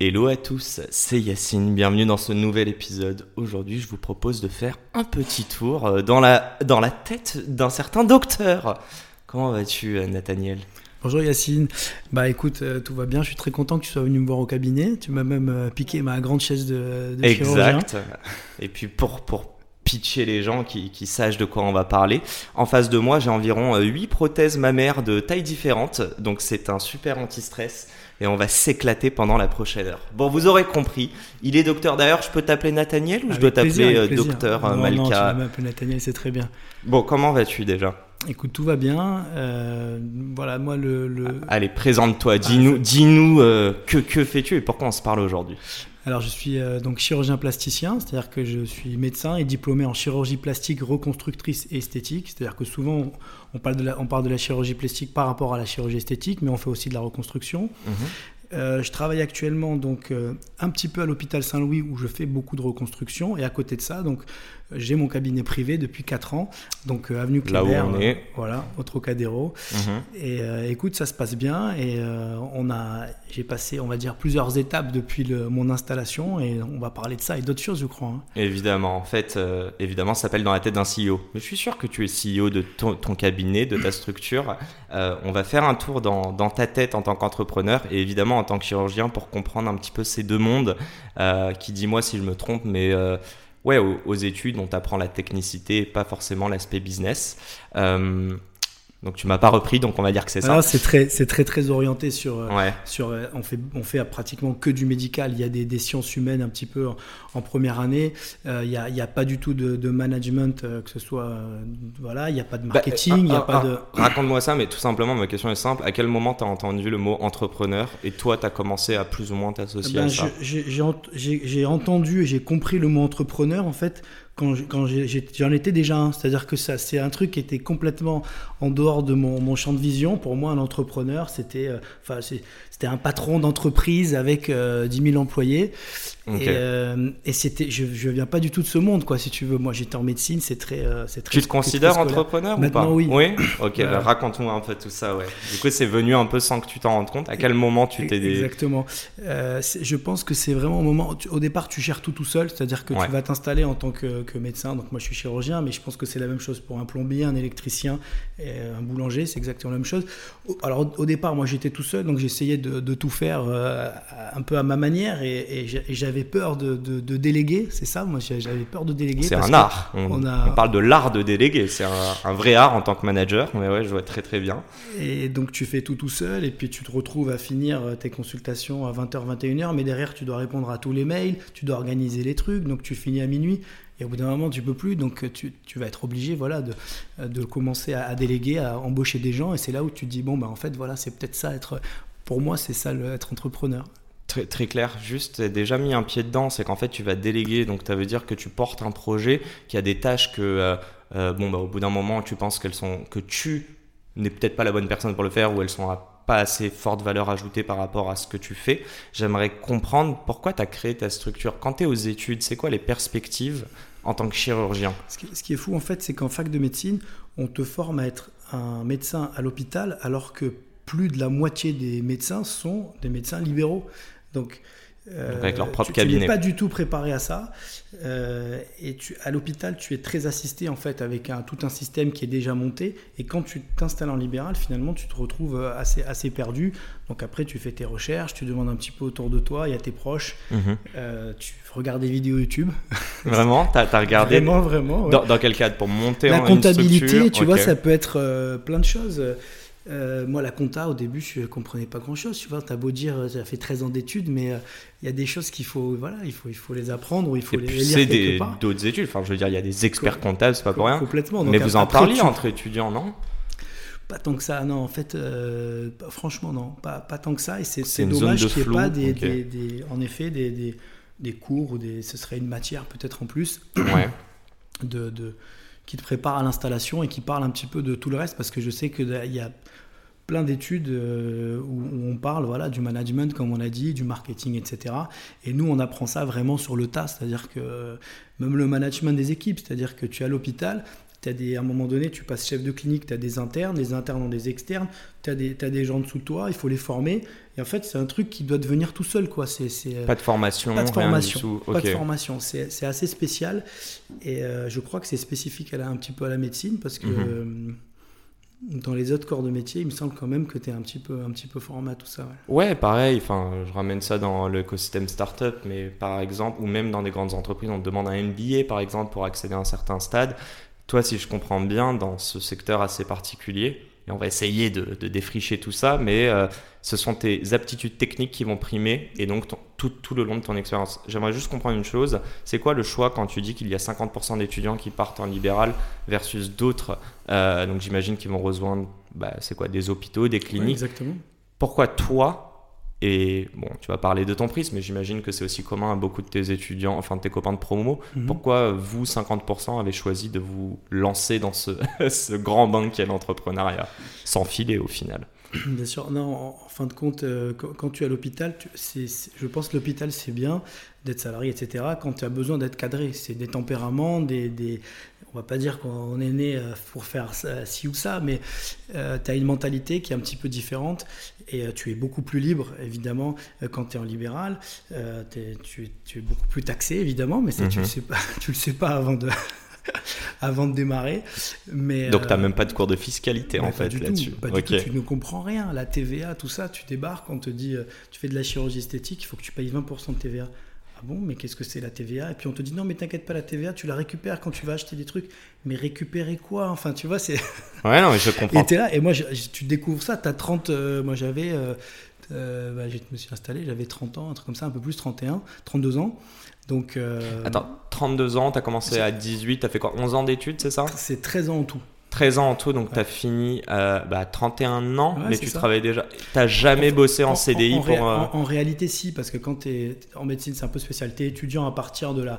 Hello à tous, c'est Yacine, bienvenue dans ce nouvel épisode. Aujourd'hui, je vous propose de faire un petit tour euh, dans la, dans la tête d'un certain docteur. Comment vas-tu, euh, Nathaniel? Bonjour Yacine. Bah écoute, euh, tout va bien. Je suis très content que tu sois venu me voir au cabinet. Tu m'as même piqué ma grande chaise de, de Exact. Et puis pour, pour pitcher les gens qui, qui, sachent de quoi on va parler. En face de moi, j'ai environ 8 prothèses mammaires de tailles différentes. Donc c'est un super anti-stress et on va s'éclater pendant la prochaine heure. Bon, vous aurez compris. Il est docteur. D'ailleurs, je peux t'appeler Nathaniel ou je dois t'appeler euh, docteur euh, Malka Non, tu vas m'appeler Nathaniel, c'est très bien. Bon, comment vas-tu déjà? Écoute, tout va bien. Euh, voilà, moi le. le... Allez, présente-toi. Dis-nous, ah, dis-nous euh, que que fais-tu et pourquoi on se parle aujourd'hui? Alors, je suis euh, donc chirurgien plasticien, c'est-à-dire que je suis médecin et diplômé en chirurgie plastique reconstructrice et esthétique. C'est-à-dire que souvent, on parle, de la, chirurgie plastique par rapport à la chirurgie esthétique, mais on fait aussi de la reconstruction. Mhm. Euh, je travaille actuellement donc euh, un petit peu à l'hôpital Saint-Louis où je fais beaucoup de reconstruction et à côté de ça donc j'ai mon cabinet privé depuis 4 ans donc euh, avenue Cléber Là où on est. voilà au Trocadéro mhm. et écoute ça se passe bien et on a j'ai passé on va dire plusieurs étapes depuis le, mon installation et on va parler de ça et d'autres choses je crois. Hein. Évidemment en fait évidemment ça s'appelle dans la tête d'un CEO mais je suis sûr que tu es CEO de ton, cabinet de ta structure on va faire un tour dans, ta tête en tant qu'entrepreneur et évidemment en tant que chirurgien pour comprendre un petit peu ces deux mondes, euh, qui dis-moi si je me trompe, mais euh, ouais, aux, études, on t'apprend la technicité, pas forcément l'aspect business. Donc tu m'as pas repris, donc on va dire que c'est ça. C'est très, c'est très très orienté sur, euh, sur, euh, on fait, on fait pratiquement que du médical. Il y a des, des sciences humaines un petit peu en, première année. Euh, il n'y a, a, pas du tout de, de management, que ce soit, voilà, il n'y a pas de bah, marketing, il a pas de. Raconte-moi ça, mais tout simplement, ma question est simple. À quel moment tu as entendu le mot entrepreneur et toi, tu as commencé à plus ou moins t'associer ben, à ça? J'ai entendu et j'ai compris le mot entrepreneur en fait quand, j'en étais déjà un. C'est-à-dire que c'est un truc qui était complètement en dehors de mon, champ de vision. Pour moi, un entrepreneur, c'était, euh, c'était un patron d'entreprise avec euh, 10 000 employés. Et, euh, et c'était, je, je viens pas du tout de ce monde, quoi, si tu veux. Moi, j'étais en médecine, c'est très, euh, c'est très. Tu te considères entrepreneur ou pas oui. Oui. Ok, bah, raconte-moi un peu tout ça, ouais. Du coup, c'est venu un peu sans que tu t'en rendes compte. À quel moment tu t'es. Exactement. Euh, je pense que c'est vraiment au moment. Au départ, tu gères tout tout seul, c'est-à-dire que tu vas t'installer en tant que, que, médecin. Donc, moi, je suis chirurgien, mais je pense que c'est la même chose pour un plombier, un électricien, et un boulanger, c'est exactement la même chose. Alors, au, départ, moi, j'étais tout seul, donc j'essayais de, de, tout faire un peu à ma manière, et, et j'avais peur de de, déléguer, c'est ça? Moi, j'avais peur de déléguer. C'est un art. On, parle de l'art de déléguer. C'est un, vrai art en tant que manager. Mais ouais, je vois très très bien. Et donc, tu fais tout tout seul, et puis tu te retrouves à finir euh, tes consultations à 20h, 21h, mais derrière, tu dois répondre à tous les mails, tu dois organiser les trucs, donc tu finis à minuit. Et au bout d'un moment, tu peux plus, donc tu, tu, vas être obligé voilà, de, de commencer à, déléguer, à embaucher des gens. Et c'est là où tu te dis, bon, bah, en fait, voilà, c'est peut-être ça, être, pour moi, c'est ça, le, être entrepreneur. Très, très, clair, juste, déjà mis un pied dedans, c'est qu'en fait tu vas déléguer, donc ça veut dire que tu portes un projet qui a des tâches que, euh, euh, bon, bah, au bout d'un moment, tu penses qu'elles sont, que tu n'es peut-être pas la bonne personne pour le faire ou elles sont à pas assez forte valeur ajoutée par rapport à ce que tu fais. J'aimerais comprendre pourquoi tu as créé ta structure. Quand tu es aux études, c'est quoi les perspectives en tant que chirurgien? Ce qui, ce qui est fou en fait, c'est qu'en fac de médecine, on te forme à être un médecin à l'hôpital alors que plus de la moitié des médecins sont des médecins libéraux. Donc, euh, avec leur propre tu, cabinet. Tu n'es pas du tout préparé à ça. Euh, et tu, à l'hôpital, tu es très assisté en fait avec un, tout un système qui est déjà monté. Et quand tu t'installes en libéral, finalement, tu te retrouves euh, assez, assez perdu. Donc après, tu fais tes recherches, tu demandes un petit peu autour de toi, il y a tes proches, mhm. tu regardes des vidéos YouTube. Vraiment? Tu as, regardé? Vraiment, vraiment. Dans, quel cadre? Pour monter La en comptabilité, tu vois, ça peut être plein de choses. Euh, moi, la compta, au début, je ne comprenais pas grand-chose. Tu vois, as beau dire, ça euh, fait 13 ans d'études, mais euh, il y a des choses qu'il faut, voilà, il faut, il faut les apprendre il faut les, lire C'est d'autres études. Enfin, je veux dire, il y a des experts comptables, c'est pas pour rien. Complètement. mais vous en parliez entre étudiants, non? Pas tant que ça, non. En fait, euh, franchement, non. Pas, pas tant que ça. Et c'est dommage qu'il n'y ait flou, pas, des, des- des- en effet, des, des, des cours ou des, ce serait une matière peut-être en plus Ouais. de, de- qui te prépare à l'installation et qui parle un petit peu de tout le reste parce que je sais qu'il y a plein d'études euh, où, on parle voilà, du management, comme on a dit, du marketing, etc. Et nous, on apprend ça vraiment sur le tas, c'est-à-dire que euh, même le management des équipes, c'est-à-dire que tu es à l'hôpital, des, à un moment donné, tu passes chef de clinique, tu as des internes, les internes ont des externes, tu as, des t'as des gens dessous de toi, il faut les former. Et en fait, c'est un truc qui doit devenir tout seul. Quoi. C'est, c'est, Pas de formation, pas de formation. Pas de formation, c'est assez spécial et euh, je crois que c'est spécifique à la- un petit peu à la médecine parce que Mhm. euh, dans les autres corps de métier, il me semble quand même que tu es un petit peu, un petit peu formé à tout ça. ouais. Ouais, pareil, enfin, je ramène ça dans l'écosystème startup, mais par exemple, ou même dans des grandes entreprises, on te demande un MBA, par exemple, pour accéder à un certain stade. Toi, si je comprends bien, dans ce secteur assez particulier, et on va essayer de, de défricher tout ça, mais euh, ce sont tes aptitudes techniques qui vont primer, et donc ton- tout, tout le long de ton expérience. J'aimerais juste comprendre une chose, c'est quoi le choix quand tu dis qu'il y a 50% d'étudiants qui partent en libéral versus d'autres, euh, donc j'imagine qu'ils vont rejoindre, bah, c'est quoi, des hôpitaux, des Ouais, cliniques exactement. pourquoi toi et bon, tu vas parler de ton prisme, mais j'imagine que c'est aussi commun à beaucoup de tes étudiants, enfin de tes copains de promo. Mhm. Pourquoi vous, 50%, avez choisi de vous lancer dans ce, ce grand bain qu'est l'entrepreneuriat, sans filer au final? Bien sûr. Non, fin de compte, euh, quand, tu es à l'hôpital, je pense que l'hôpital, c'est bien d'être salarié, etc. Quand tu as besoin d'être cadré, c'est des tempéraments, des, des- On va pas dire qu'on est né euh, pour faire ci ou ça, mais tu as une mentalité qui est un petit peu différente et euh, tu es beaucoup plus libre, évidemment, euh, quand tu es en libéral. Euh, tu, es, tu es beaucoup plus taxé, évidemment, mais ça, tu Mhm. le sais pas, tu le sais pas avant de. avant de démarrer mais Donc, tu n'as euh, même pas de cours de fiscalité en fait là-dessus. pas du Ok. tout, tu ne comprends rien. La TVA, tout ça, tu débarques, on te dit, euh, tu fais de la chirurgie esthétique, il faut que tu payes 20% de TVA. Ah bon, mais qu'est-ce que c'est la TVA Et puis on te dit, non, mais t'inquiète pas, la TVA, tu la récupères quand tu vas acheter des trucs. Mais récupérer quoi? Enfin, tu vois, c'est. Ouais, non, mais je comprends. Et t'es là, et moi, je- tu découvres ça, t'as 30. euh, moi, j'avais. euh, euh, bah, je me suis installé, j'avais 30 ans, un truc comme ça, un peu plus, 31, 32 ans. Donc. euh, Attends, 32 ans, tu as commencé à 18, tu as fait quoi 11 ans d'études, c'est ça? C'est 13 ans en tout. 13 ans en tout, donc tu as fini euh, bah, 31 ans, Ouais, mais tu ça. travailles déjà. Tu jamais bossé en, CDI en, pour. euh, en- réalité, si, parce que quand tu es en médecine, c'est un peu spécial. Tu es étudiant à partir de la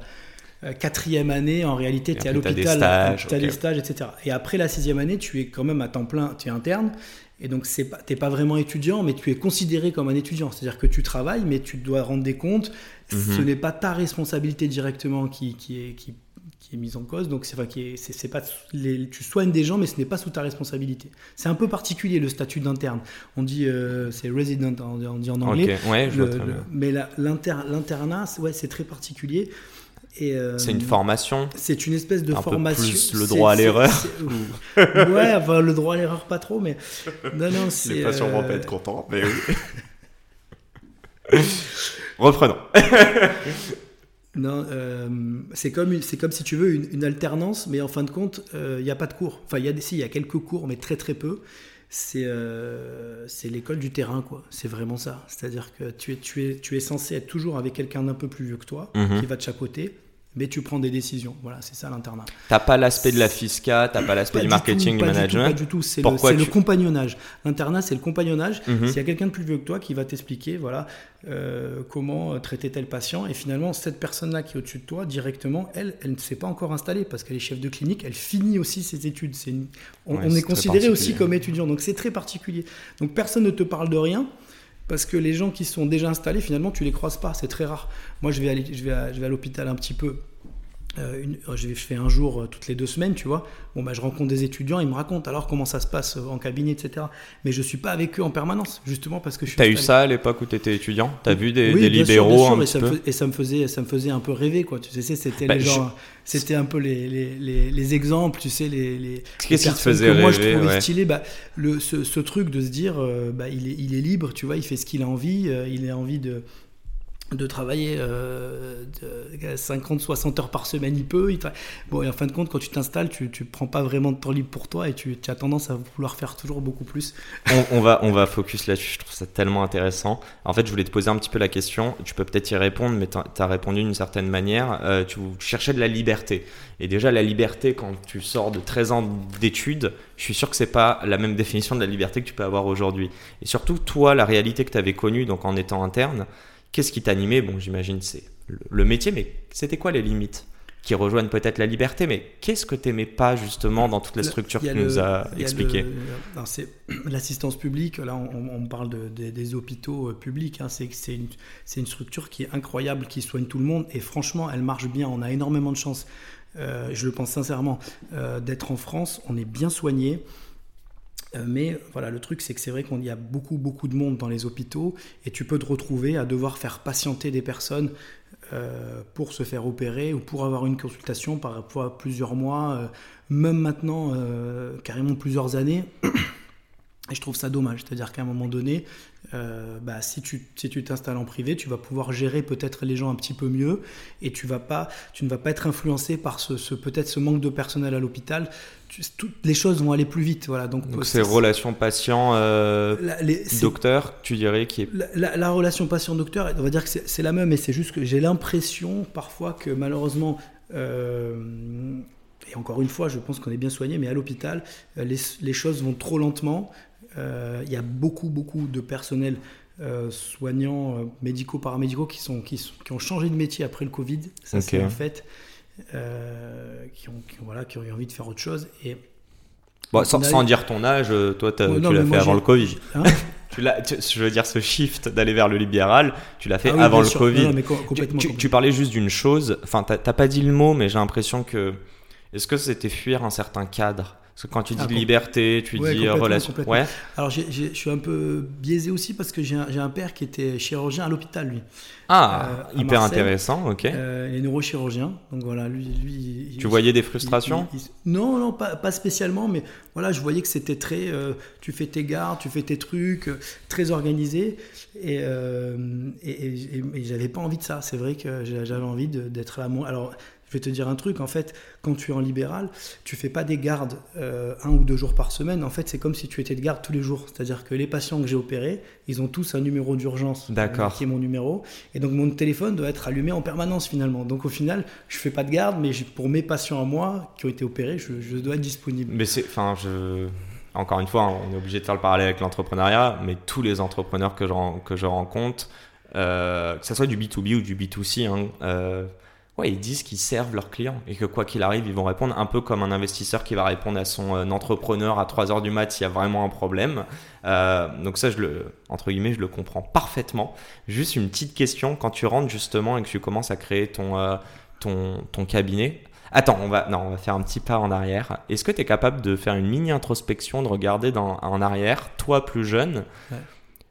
euh, quatrième année. En réalité, tu es à des l'hôpital, stages, tu as des stages, etc. Et après la sixième année, tu es quand même à temps plein, tu es interne. Et donc, tu n'es pas vraiment étudiant, mais tu es considéré comme un étudiant. C'est-à-dire que tu travailles, mais tu dois rendre des comptes. Ce Mhm. n'est pas ta responsabilité directement qui, qui est. Qui, qui est mise en cause, donc c'est enfin, c'est- pas les, tu soignes des gens, mais ce n'est pas sous ta responsabilité. C'est un peu particulier le statut d'interne. On dit euh, c'est resident, on dit- en anglais. Ok, ouais, je Le- le- mais l'internat, ouais, c'est très particulier. Euh, C'est une formation. C'est une espèce de Un peu formation. plus le droit à l'erreur. Ouais, enfin, le droit à l'erreur, pas trop, mais. Non, non, c'est. euh, contents, mais oui. Reprenons. Non, euh, c'est comme, comme si tu veux une, une alternance, mais en fin de compte, il n'y a pas de cours. Enfin, il y a des, si, il y a quelques cours, mais très très peu. C'est euh, c'est l'école du terrain, quoi. C'est vraiment ça. C'est-à-dire que tu es, tu, es, tu es censé être toujours avec quelqu'un d'un peu plus vieux que toi, Mhm. qui va te chapeauter, mais tu prends des décisions. Voilà, c'est ça l'internat. T'as pas l'aspect de la fisca, t'as pas l'aspect du marketing, tout, du pas du tout, management. pas du tout. C'est le, compagnonnage. L'internat, c'est le compagnonnage. Mhm. S'il y a quelqu'un de plus vieux que toi qui va t'expliquer, voilà, euh, comment euh, traiter tel patient, et finalement, cette personne-là qui est au-dessus de toi, directement, elle, elle ne s'est pas encore installée parce qu'elle est chef de clinique, elle finit aussi ses études. Une- On, Ouais, on c'est est considéré aussi comme étudiant, donc c'est très particulier. Donc personne ne te parle de rien. Parce que les gens qui sont déjà installés, finalement, tu les croises pas, c'est très rare. Moi, je vais, aller, je vais je vais à l'hôpital un petit peu euh, une- je, fais un jour euh, toutes les deux semaines, tu vois. Bon, bah, je rencontre des étudiants, ils me racontent alors comment ça se passe euh, en cabinet, etc. Mais je suis pas avec eux en permanence, justement parce que je suis. T'as eu ça à l'époque où t'étais étudiant? T'as vu des, Oui, des bien sûr, libéraux bien sûr, un et petit ça, me peu? fais- et ça me faisait, ça me faisait un peu rêver, quoi. Tu sais, c'était Bah, les je- gens, c'était un peu les, les, les, les exemples, tu sais, les. les Qu'est-ce qui te faisait que Moi, je rêver, trouvais ouais. stylé, bah, le, ce, ce truc de se dire, euh, bah, il est, il est libre, tu vois, il fait ce qu'il a envie, euh, il a envie de de travailler 50, 60 heures par semaine, il peut. Bon, et en fin de compte, quand tu t'installes, tu ne prends pas vraiment de temps libre pour toi et tu, as tendance à vouloir faire toujours beaucoup plus. On, va, on va focus là-dessus, je trouve ça tellement intéressant. En fait, je voulais te poser un petit peu la question, tu peux peut-être y répondre, mais tu as, répondu d'une certaine manière. Euh, tu, cherchais de la liberté. Et déjà, la liberté, quand tu sors de 13 ans d'études, je suis sûr que c'est pas la même définition de la liberté que tu peux avoir aujourd'hui. Et surtout, toi, la réalité que tu avais connue, donc en étant interne, Qu'est-ce qui t'animait Bon, j'imagine c'est le métier, mais c'était quoi les limites qui rejoignent peut-être la liberté, mais qu'est-ce que tu n'aimais pas justement dans toutes les structures que nous as expliquées? C'est l'assistance publique, là on, parle des hôpitaux euh, publics, hein. c'est une, une, structure qui est incroyable, qui soigne tout le monde, et franchement elle marche bien, on a énormément de chance, euh, je le pense sincèrement, euh, d'être en France, on est bien soigné. Euh, mais voilà, le truc, c'est que c'est vrai qu'il y a beaucoup, beaucoup de monde dans les hôpitaux et tu peux te retrouver à devoir faire patienter des personnes euh, pour se faire opérer ou pour avoir une consultation parfois plusieurs mois, euh, même maintenant carrément plusieurs années. Et je trouve ça dommage, c'est-à-dire qu'à un moment donné, bah, si tu si tu t'installes en privé, tu vas pouvoir gérer peut-être les gens un petit peu mieux et tu ne vas pas être influencé par ce, peut-être ce manque de personnel à l'hôpital. Toutes les choses vont aller plus vite, voilà. Donc c'est relation patient euh, docteur, tu dirais qui est la, relation patient docteur, on va dire que c'est la même, mais c'est juste que j'ai l'impression parfois que malheureusement euh, et encore une fois, je pense qu'on est bien soigné, mais à l'hôpital, les, les, choses vont trop lentement. Euh, il y a beaucoup, beaucoup de personnel euh, soignants, euh, médicaux, paramédicaux qui, sont, qui, qui, ont changé de métier après le Covid. Ça, c'est un fait. Qui, ont, voilà, qui ont eu envie de faire autre chose. Et sans, dire ton âge, toi, tu l'as fait avant le Covid. Hein tu je veux dire, ce shift d'aller vers le libéral, tu l'as fait ah avant le Covid. tu, tu, parlais juste d'une chose, enfin, t'as pas dit le mot, mais j'ai l'impression que. Est-ce que c'était fuir un certain cadre? Parce que quand tu dis ah, liberté, tu dis relation. Ouais. Alors je suis un peu biaisé aussi parce que j'ai un, père qui était chirurgien à l'hôpital, lui. Ah, euh, hyper intéressant, ok. Euh, il est neurochirurgien, donc voilà, lui. lui tu voyais des frustrations Non, non, pas, pas, spécialement, mais voilà, je voyais que c'était très. Euh, tu fais tes gardes, tu fais tes trucs, très organisé, et, et, et, j'avais pas envie de ça. C'est vrai que j'avais envie d'être là. Alors je vais te dire un truc, en fait, quand tu es en libéral, tu fais pas des gardes euh, un ou deux jours par semaine. En fait, c'est comme si tu étais de garde tous les jours. C'est-à-dire que les patients que j'ai opérés, ils ont tous un numéro d'urgence euh, qui est mon numéro. Et donc, mon téléphone doit être allumé en permanence finalement. Donc, au final, je fais pas de garde, mais pour mes patients à moi qui ont été opérés, je, dois être disponible. Mais c'est, enfin, je encore une fois, on est obligé de faire le parallèle avec l'entrepreneuriat, mais tous les entrepreneurs que je, que je rencontre, euh, que ce soit du B2B ou du B2C, hein, ouais, ils disent qu'ils servent leurs clients et que quoi qu'il arrive, ils vont répondre un peu comme un investisseur qui va répondre à son euh, entrepreneur à 3 heures du mat s'il y a vraiment un problème. Euh, donc ça, je le, entre guillemets, je le comprends parfaitement. Juste une petite question, quand tu rentres justement et que tu commences à créer ton, euh, ton, ton cabinet, Attends, on va, non, on va faire un petit pas en arrière. Est-ce que tu es capable de faire une mini introspection, de regarder en arrière, toi plus jeune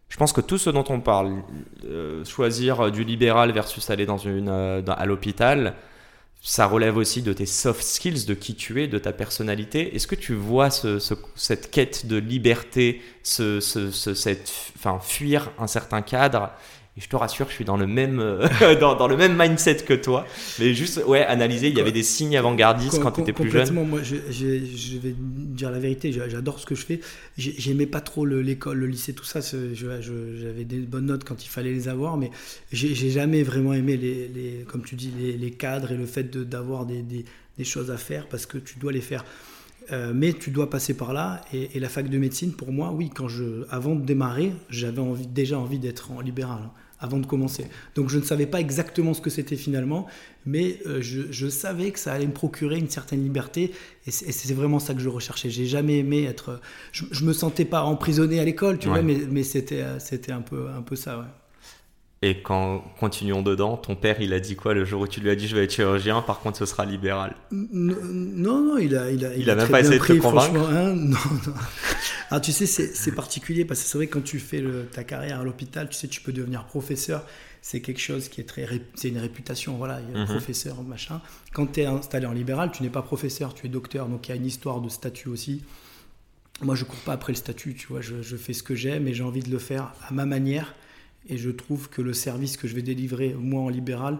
je pense que tout ce dont on parle, euh, choisir du libéral versus aller dans une, euh, à l'hôpital, ça relève aussi de tes soft skills, de qui tu es, de ta personnalité. Est-ce que tu vois cette quête de liberté, ce, cette, fuir un certain cadre et je te rassure, je suis dans le même, euh, dans, dans, le même mindset que toi. Mais juste, ouais, analyser, il y avait des signes avant-gardistes quand tu étais plus jeune. Moi, je, je, vais dire la vérité, j'adore ce que je fais. J'aimais pas trop l'école, le, lycée, tout ça. J'avais des bonnes notes quand il fallait les avoir, mais j'ai jamais vraiment aimé, les, les, comme tu dis, les, les cadres et le fait d'avoir des, des, des, choses à faire parce que tu dois les faire. Euh, mais tu dois passer par là. Et, la fac de médecine, pour moi, oui, quand je, avant de démarrer, j'avais envie, déjà envie d'être en libéral. Hein avant de commencer. Donc je ne savais pas exactement ce que c'était finalement, mais euh, je, savais que ça allait me procurer une certaine liberté, et c'est vraiment ça que je recherchais. J'ai jamais aimé être... Je, je me sentais pas emprisonné à l'école, tu vois, mais, mais c'était un peu, un peu ça, ouais. Et quand continuons dedans, ton père, il a dit quoi le jour où tu lui as dit je vais être chirurgien, par contre ce sera libéral? Non, non, il a, il a, il, a, même pas essayé de te convaincre? Hein, non, non. Alors tu sais, c'est particulier parce que c'est vrai que quand tu fais le, ta carrière à l'hôpital, tu sais, tu peux devenir professeur. C'est quelque chose qui est très, c'est une réputation, voilà, il y a mhm. professeur, machin. Quand tu es installé en libéral, tu n'es pas professeur, tu es docteur, donc il y a une histoire de statut aussi. Moi, je cours pas après le statut, tu vois, je, je fais ce que j'aime et j'ai envie de le faire à ma manière Et je trouve que le service que je vais délivrer, moi en libéral,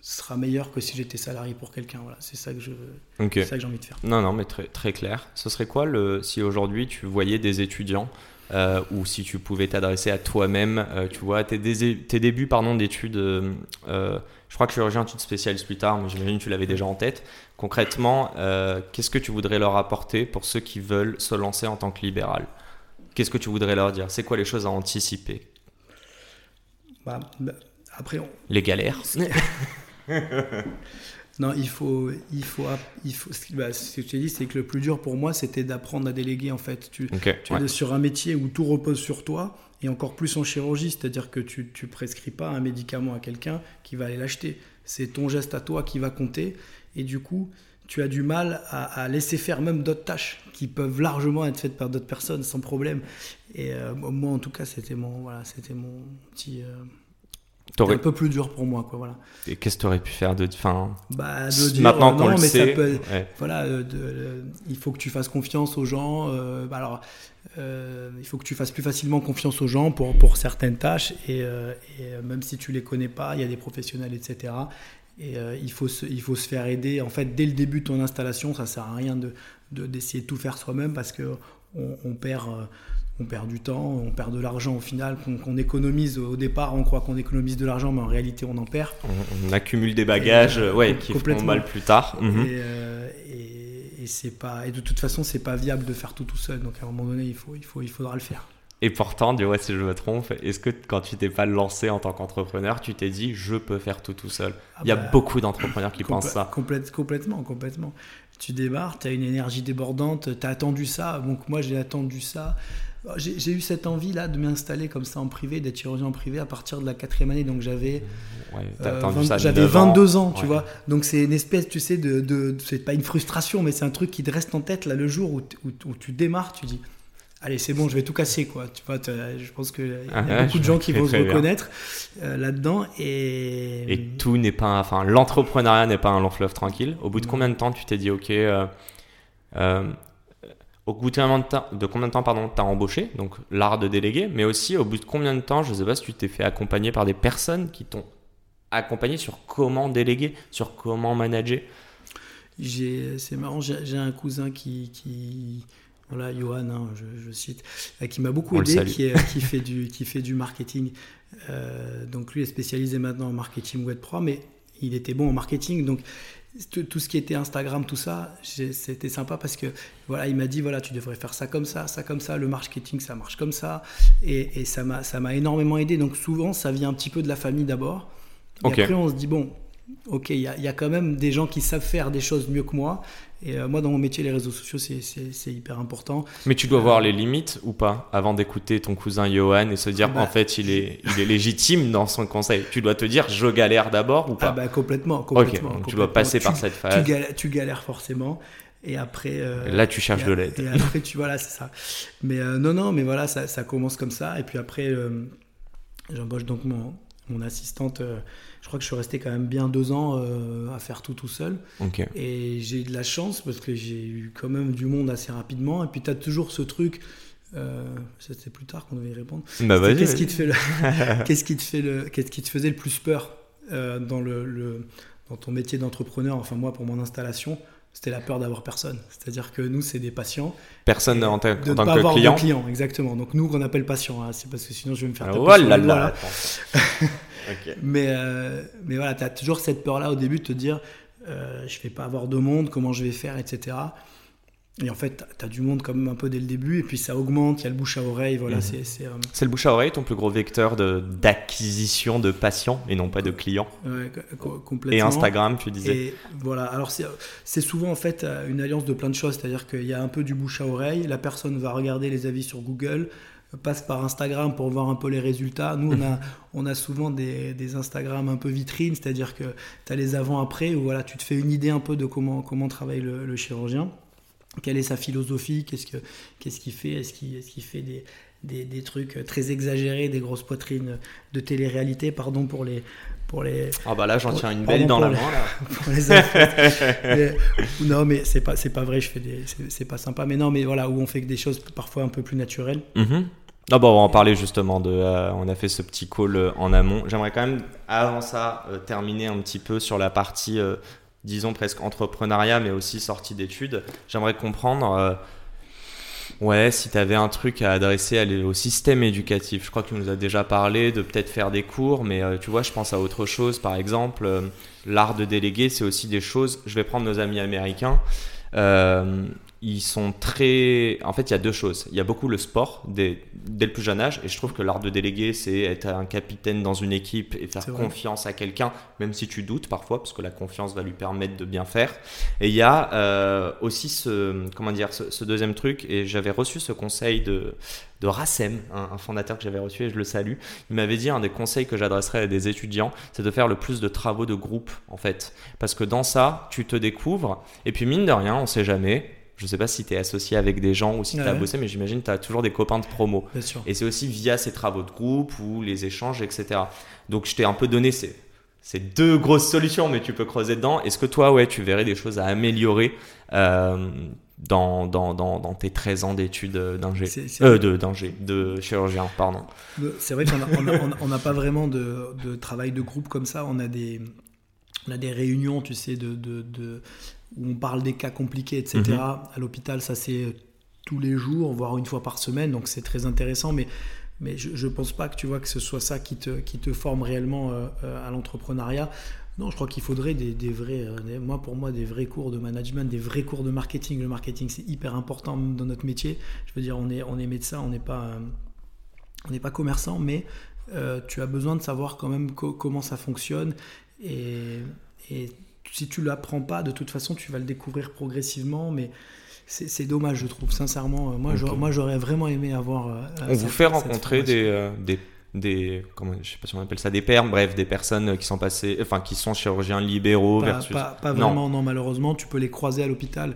sera meilleur que si j'étais salarié pour quelqu'un. Voilà, c'est ça que je, c'est ça que j'ai envie de faire. Non, non, mais très, très clair. Ce serait quoi le, si aujourd'hui tu voyais des étudiants euh, ou si tu pouvais t'adresser à toi-même, euh, tu vois, tes, tes débuts pardon d'études. Euh, je crois que chirurgien, tu te spécialises plus tard, mais j'imagine que tu l'avais déjà en tête. Concrètement, qu'est-ce que tu voudrais leur apporter pour ceux qui veulent se lancer en tant que libéral? Qu'est-ce que tu voudrais leur dire? C'est quoi les choses à anticiper? Bah, bah, après, Les galères Non, il faut, il faut, il faut. Bah, ce que je t'ai dit, c'est que le plus dur pour moi, c'était d'apprendre à déléguer en fait. Tu, tu es sur un métier où tout repose sur toi, et encore plus en chirurgie, c'est-à-dire que tu, tu prescris pas un médicament à quelqu'un qui va aller l'acheter. C'est ton geste à toi qui va compter, et du coup, tu as du mal à, laisser faire même d'autres tâches qui peuvent largement être faites par d'autres personnes sans problème. Et euh, moi, en tout cas, c'était mon, voilà, c'était mon petit. Euh, un peu plus dur pour moi, quoi, voilà. Et qu'est-ce que tu aurais pu faire de, fin, bah, de dire, maintenant qu'on le mais sait, voilà, euh, il faut que tu fasses confiance aux gens. Euh, bah, alors, euh, il faut que tu fasses plus facilement confiance aux gens pour, pour certaines tâches, et, même si tu les connais pas, il y a des professionnels, etc. Et il faut se, il faut se faire aider. En fait, dès le début de ton installation, ça sert à rien de d'essayer de, tout faire soi-même parce que on, on perd on perd du temps, on perd de l'argent au final, qu'on économise au départ, on croit qu'on économise de l'argent, mais en réalité on en perd. On, accumule des bagages, euh, ouais, qui font mal plus tard. Mhm. Euh, et, c'est pas, et de toute façon, c'est pas viable de faire tout tout seul. Donc à un moment donné, il faut, il faut, il faudra le faire. Et pourtant, dis-moi si je me trompe, est-ce que quand tu t'es pas lancé en tant qu'entrepreneur, tu t'es dit je peux faire tout tout seul? Ah Il y a bah, beaucoup d'entrepreneurs qui pensent ça. complètement, complètement. Tu démarres, tu as une énergie débordante, tu as attendu ça. Donc moi j'ai attendu ça. J'ai eu cette envie là de m'installer comme ça en privé, d'être chirurgien en privé à partir de la quatrième année. Donc j'avais euh, j'avais 22 ans, tu vois. Donc c'est une espèce, tu sais, de, de c'est pas une frustration, mais c'est un truc qui te reste en tête là le jour où, où, tu démarres, tu dis. Allez, c'est bon, je vais tout casser, quoi. Tu vois, je pense qu'il y a ah beaucoup de gens qui vont se reconnaître euh, là-dedans. Et... et tout n'est pas. Enfin, l'entrepreneuriat n'est pas un long fleuve tranquille. Au bout de combien de temps tu t'es dit, OK, euh, au bout de combien de temps, de combien de temps pardon, tu as embauché, donc l'art de déléguer, mais aussi au bout de combien de temps, je ne sais pas si tu t'es fait accompagner par des personnes qui t'ont accompagné sur comment déléguer, sur comment manager? C'est marrant, j'ai un cousin qui, qui voilà, Johan, hein, je, cite, euh, qui m'a beaucoup aidé, qui, qui, fait du, qui fait du marketing. Euh, donc lui est spécialisé maintenant en marketing web pro, mais il était bon en marketing, donc tout ce qui était Instagram, tout ça, c'était sympa parce que voilà, il m'a dit voilà, tu devrais faire ça comme ça, ça comme ça, le marketing ça marche comme ça, et, et ça m'a ça m'a énormément aidé. Donc souvent ça vient un petit peu de la famille d'abord, et après on se dit bon, ok, il y, y, a quand même des gens qui savent faire des choses mieux que moi, et euh, moi, dans mon métier, les réseaux sociaux, c'est hyper important. Mais tu dois voir euh, les limites ou pas avant d'écouter ton cousin Johan et se dire, bah, en fait, il est, il est légitime dans son conseil. Tu dois te dire, je galère d'abord ou pas ah bah, Complètement. complètement, tu dois passer par cette phase. Tu galères, forcément. Et après. Euh, là, tu cherches de l'aide. Et après, tu voilà, c'est ça. Mais non, non, mais voilà, ça, ça, commence comme ça. Et puis après, j'embauche donc mon, mon assistante crois que je suis resté quand même bien deux ans euh, à faire tout tout seul. Et j'ai eu de la chance parce que j'ai eu quand même du monde assez rapidement. Et puis tu as toujours ce truc. Euh, C'était plus tard qu'on devait y répondre. Bah qu'est-ce qui te fait le... qu'est-ce qui te fait le... qu'est-ce qui te faisait le plus peur euh, dans le, le, dans ton métier d'entrepreneur Enfin moi pour mon installation, c'était la peur d'avoir personne. C'est-à-dire que nous, c'est des patients. Personne en, tant, tant pas que avoir client. De clients, exactement. Donc nous, qu'on appelle patients, hein, c'est parce que sinon je vais me faire taper. Oh là là, mais, euh, mais voilà, tu as toujours cette peur-là au début de te dire euh, je vais pas avoir de monde, comment je vais faire, etc. Et en fait, tu as du monde quand même un peu dès le début, et puis ça augmente, il y a le bouche à oreille. Voilà, mhm. c'est, euh, c'est, le bouche à oreille ton plus gros vecteur de, d'acquisition de patients et non pas de clients. Ouais, complètement. Et Instagram, tu disais. Et voilà, alors c'est, c'est souvent en fait une alliance de plein de choses, c'est-à-dire qu'il y a un peu du bouche à oreille, la personne va regarder les avis sur Google, passe par Instagram pour voir un peu les résultats. Nous, on a, on a souvent des, des Instagram un peu vitrines, c'est-à-dire que tu as les avant-après où voilà, tu te fais une idée un peu de comment, comment travaille le, chirurgien, quelle est sa philosophie, qu'est-ce qu'il ce qu'il fait, est-ce qu'il est qu'il fait des, des, des, trucs très exagérés, des grosses poitrines de télé-réalité, pardon pour les. Pour les ah bah là j'en tiens une belle dans la main non mais c'est pas c'est pas vrai je fais des c'est pas sympa mais non mais voilà où on fait des choses parfois un peu plus naturelles. Mm-hmm. Ah bon, on va en parler justement. De, euh, on a fait ce petit call euh, en amont. J'aimerais quand même, avant ça, euh, terminer un petit peu sur la partie, disons presque entrepreneuriat, mais aussi sortie d'études. J'aimerais comprendre, ouais, si tu avais un truc à adresser au système éducatif. Je crois que tu nous as déjà parlé de peut-être faire des cours, mais tu vois, je pense à autre chose. Par exemple, l'art de déléguer, c'est aussi des choses. Je vais prendre nos amis américains ils sont très. En fait, il y a deux choses. Il y a beaucoup le sport dès, dès le plus jeune âge, et je trouve que l'art de déléguer, c'est être un capitaine dans une équipe et faire confiance à quelqu'un, même si tu doutes parfois, parce que la confiance va lui permettre de bien faire. Et il y a euh, aussi ce, comment dire, ce, deuxième truc, et j'avais reçu ce conseil de, de Rassem, un, fondateur que j'avais reçu, et je le salue. Il m'avait dit un des conseils que j'adresserais à des étudiants, c'est de faire le plus de travaux de groupe, en fait. Parce que dans ça, tu te découvres, et puis mine de rien, on sait jamais je sais pas si tu es associé avec des gens ou si tu as bossé, mais j'imagine que tu as toujours des copains de promo. Et c'est aussi via ces travaux de groupe ou les échanges, etc. Donc je t'ai un peu donné ces, ces, deux grosses solutions, mais tu peux creuser dedans. Est-ce que toi, ouais, tu verrais des choses à améliorer euh, dans, dans, dans, dans, tes 13 ans d'études d'ingé euh, de, de chirurgien, pardon. C'est vrai qu'on n'a pas vraiment de, de, travail de groupe comme ça. On a des, on a des réunions, tu sais, de, de où on parle des cas compliqués, etc. Mhm. À l'hôpital, ça c'est tous les jours, voire une fois par semaine, donc c'est très intéressant. Mais, mais je ne pense pas que tu vois que ce soit ça qui te, qui te forme réellement euh, euh, à l'entrepreneuriat. Non, je crois qu'il faudrait des, des vrais, euh, moi pour moi, des vrais cours de management, des vrais cours de marketing. Le marketing, c'est hyper important dans notre métier. Je veux dire, on est, on est médecin, on n'est pas, on n'est pas commerçant, mais tu as besoin de savoir quand même comment ça fonctionne et, et si tu l'apprends pas, de toute façon, tu vas le découvrir progressivement, mais c'est dommage, je trouve, sincèrement. Moi, j'aurais vraiment aimé avoir. Euh, on vous fait rencontrer des, euh, des, des, comment, je sais pas si on appelle ça des pères, bref, des personnes qui sont passées, enfin, qui sont chirurgiens libéraux pas, versus. Pas, vraiment, non. malheureusement, tu peux les croiser à l'hôpital.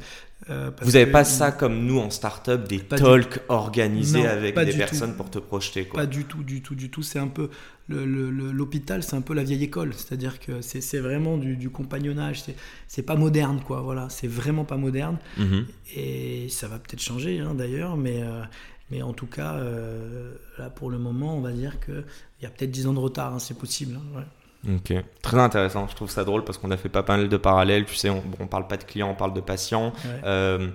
Euh, vous n'avez pas ça comme nous en start-up, des talks organisés avec des personnes pour te projeter quoi. Pas du tout, du tout, du tout. C'est un peu l'hôpital, c'est un peu la vieille école. C'est-à-dire que c'est vraiment du, du compagnonnage. C'est pas moderne, quoi. Voilà, c'est vraiment pas moderne. Mhm. Et ça va peut-être changer, hein, d'ailleurs, mais. Euh, mais en tout cas, euh, là pour le moment, on va dire qu'il y a peut-être 10 ans de retard, hein, c'est possible. Hein, Ok, très intéressant. Je trouve ça drôle parce qu'on a fait pas mal de parallèles. Tu sais, on, on parle pas de clients, on parle de patients. Euh,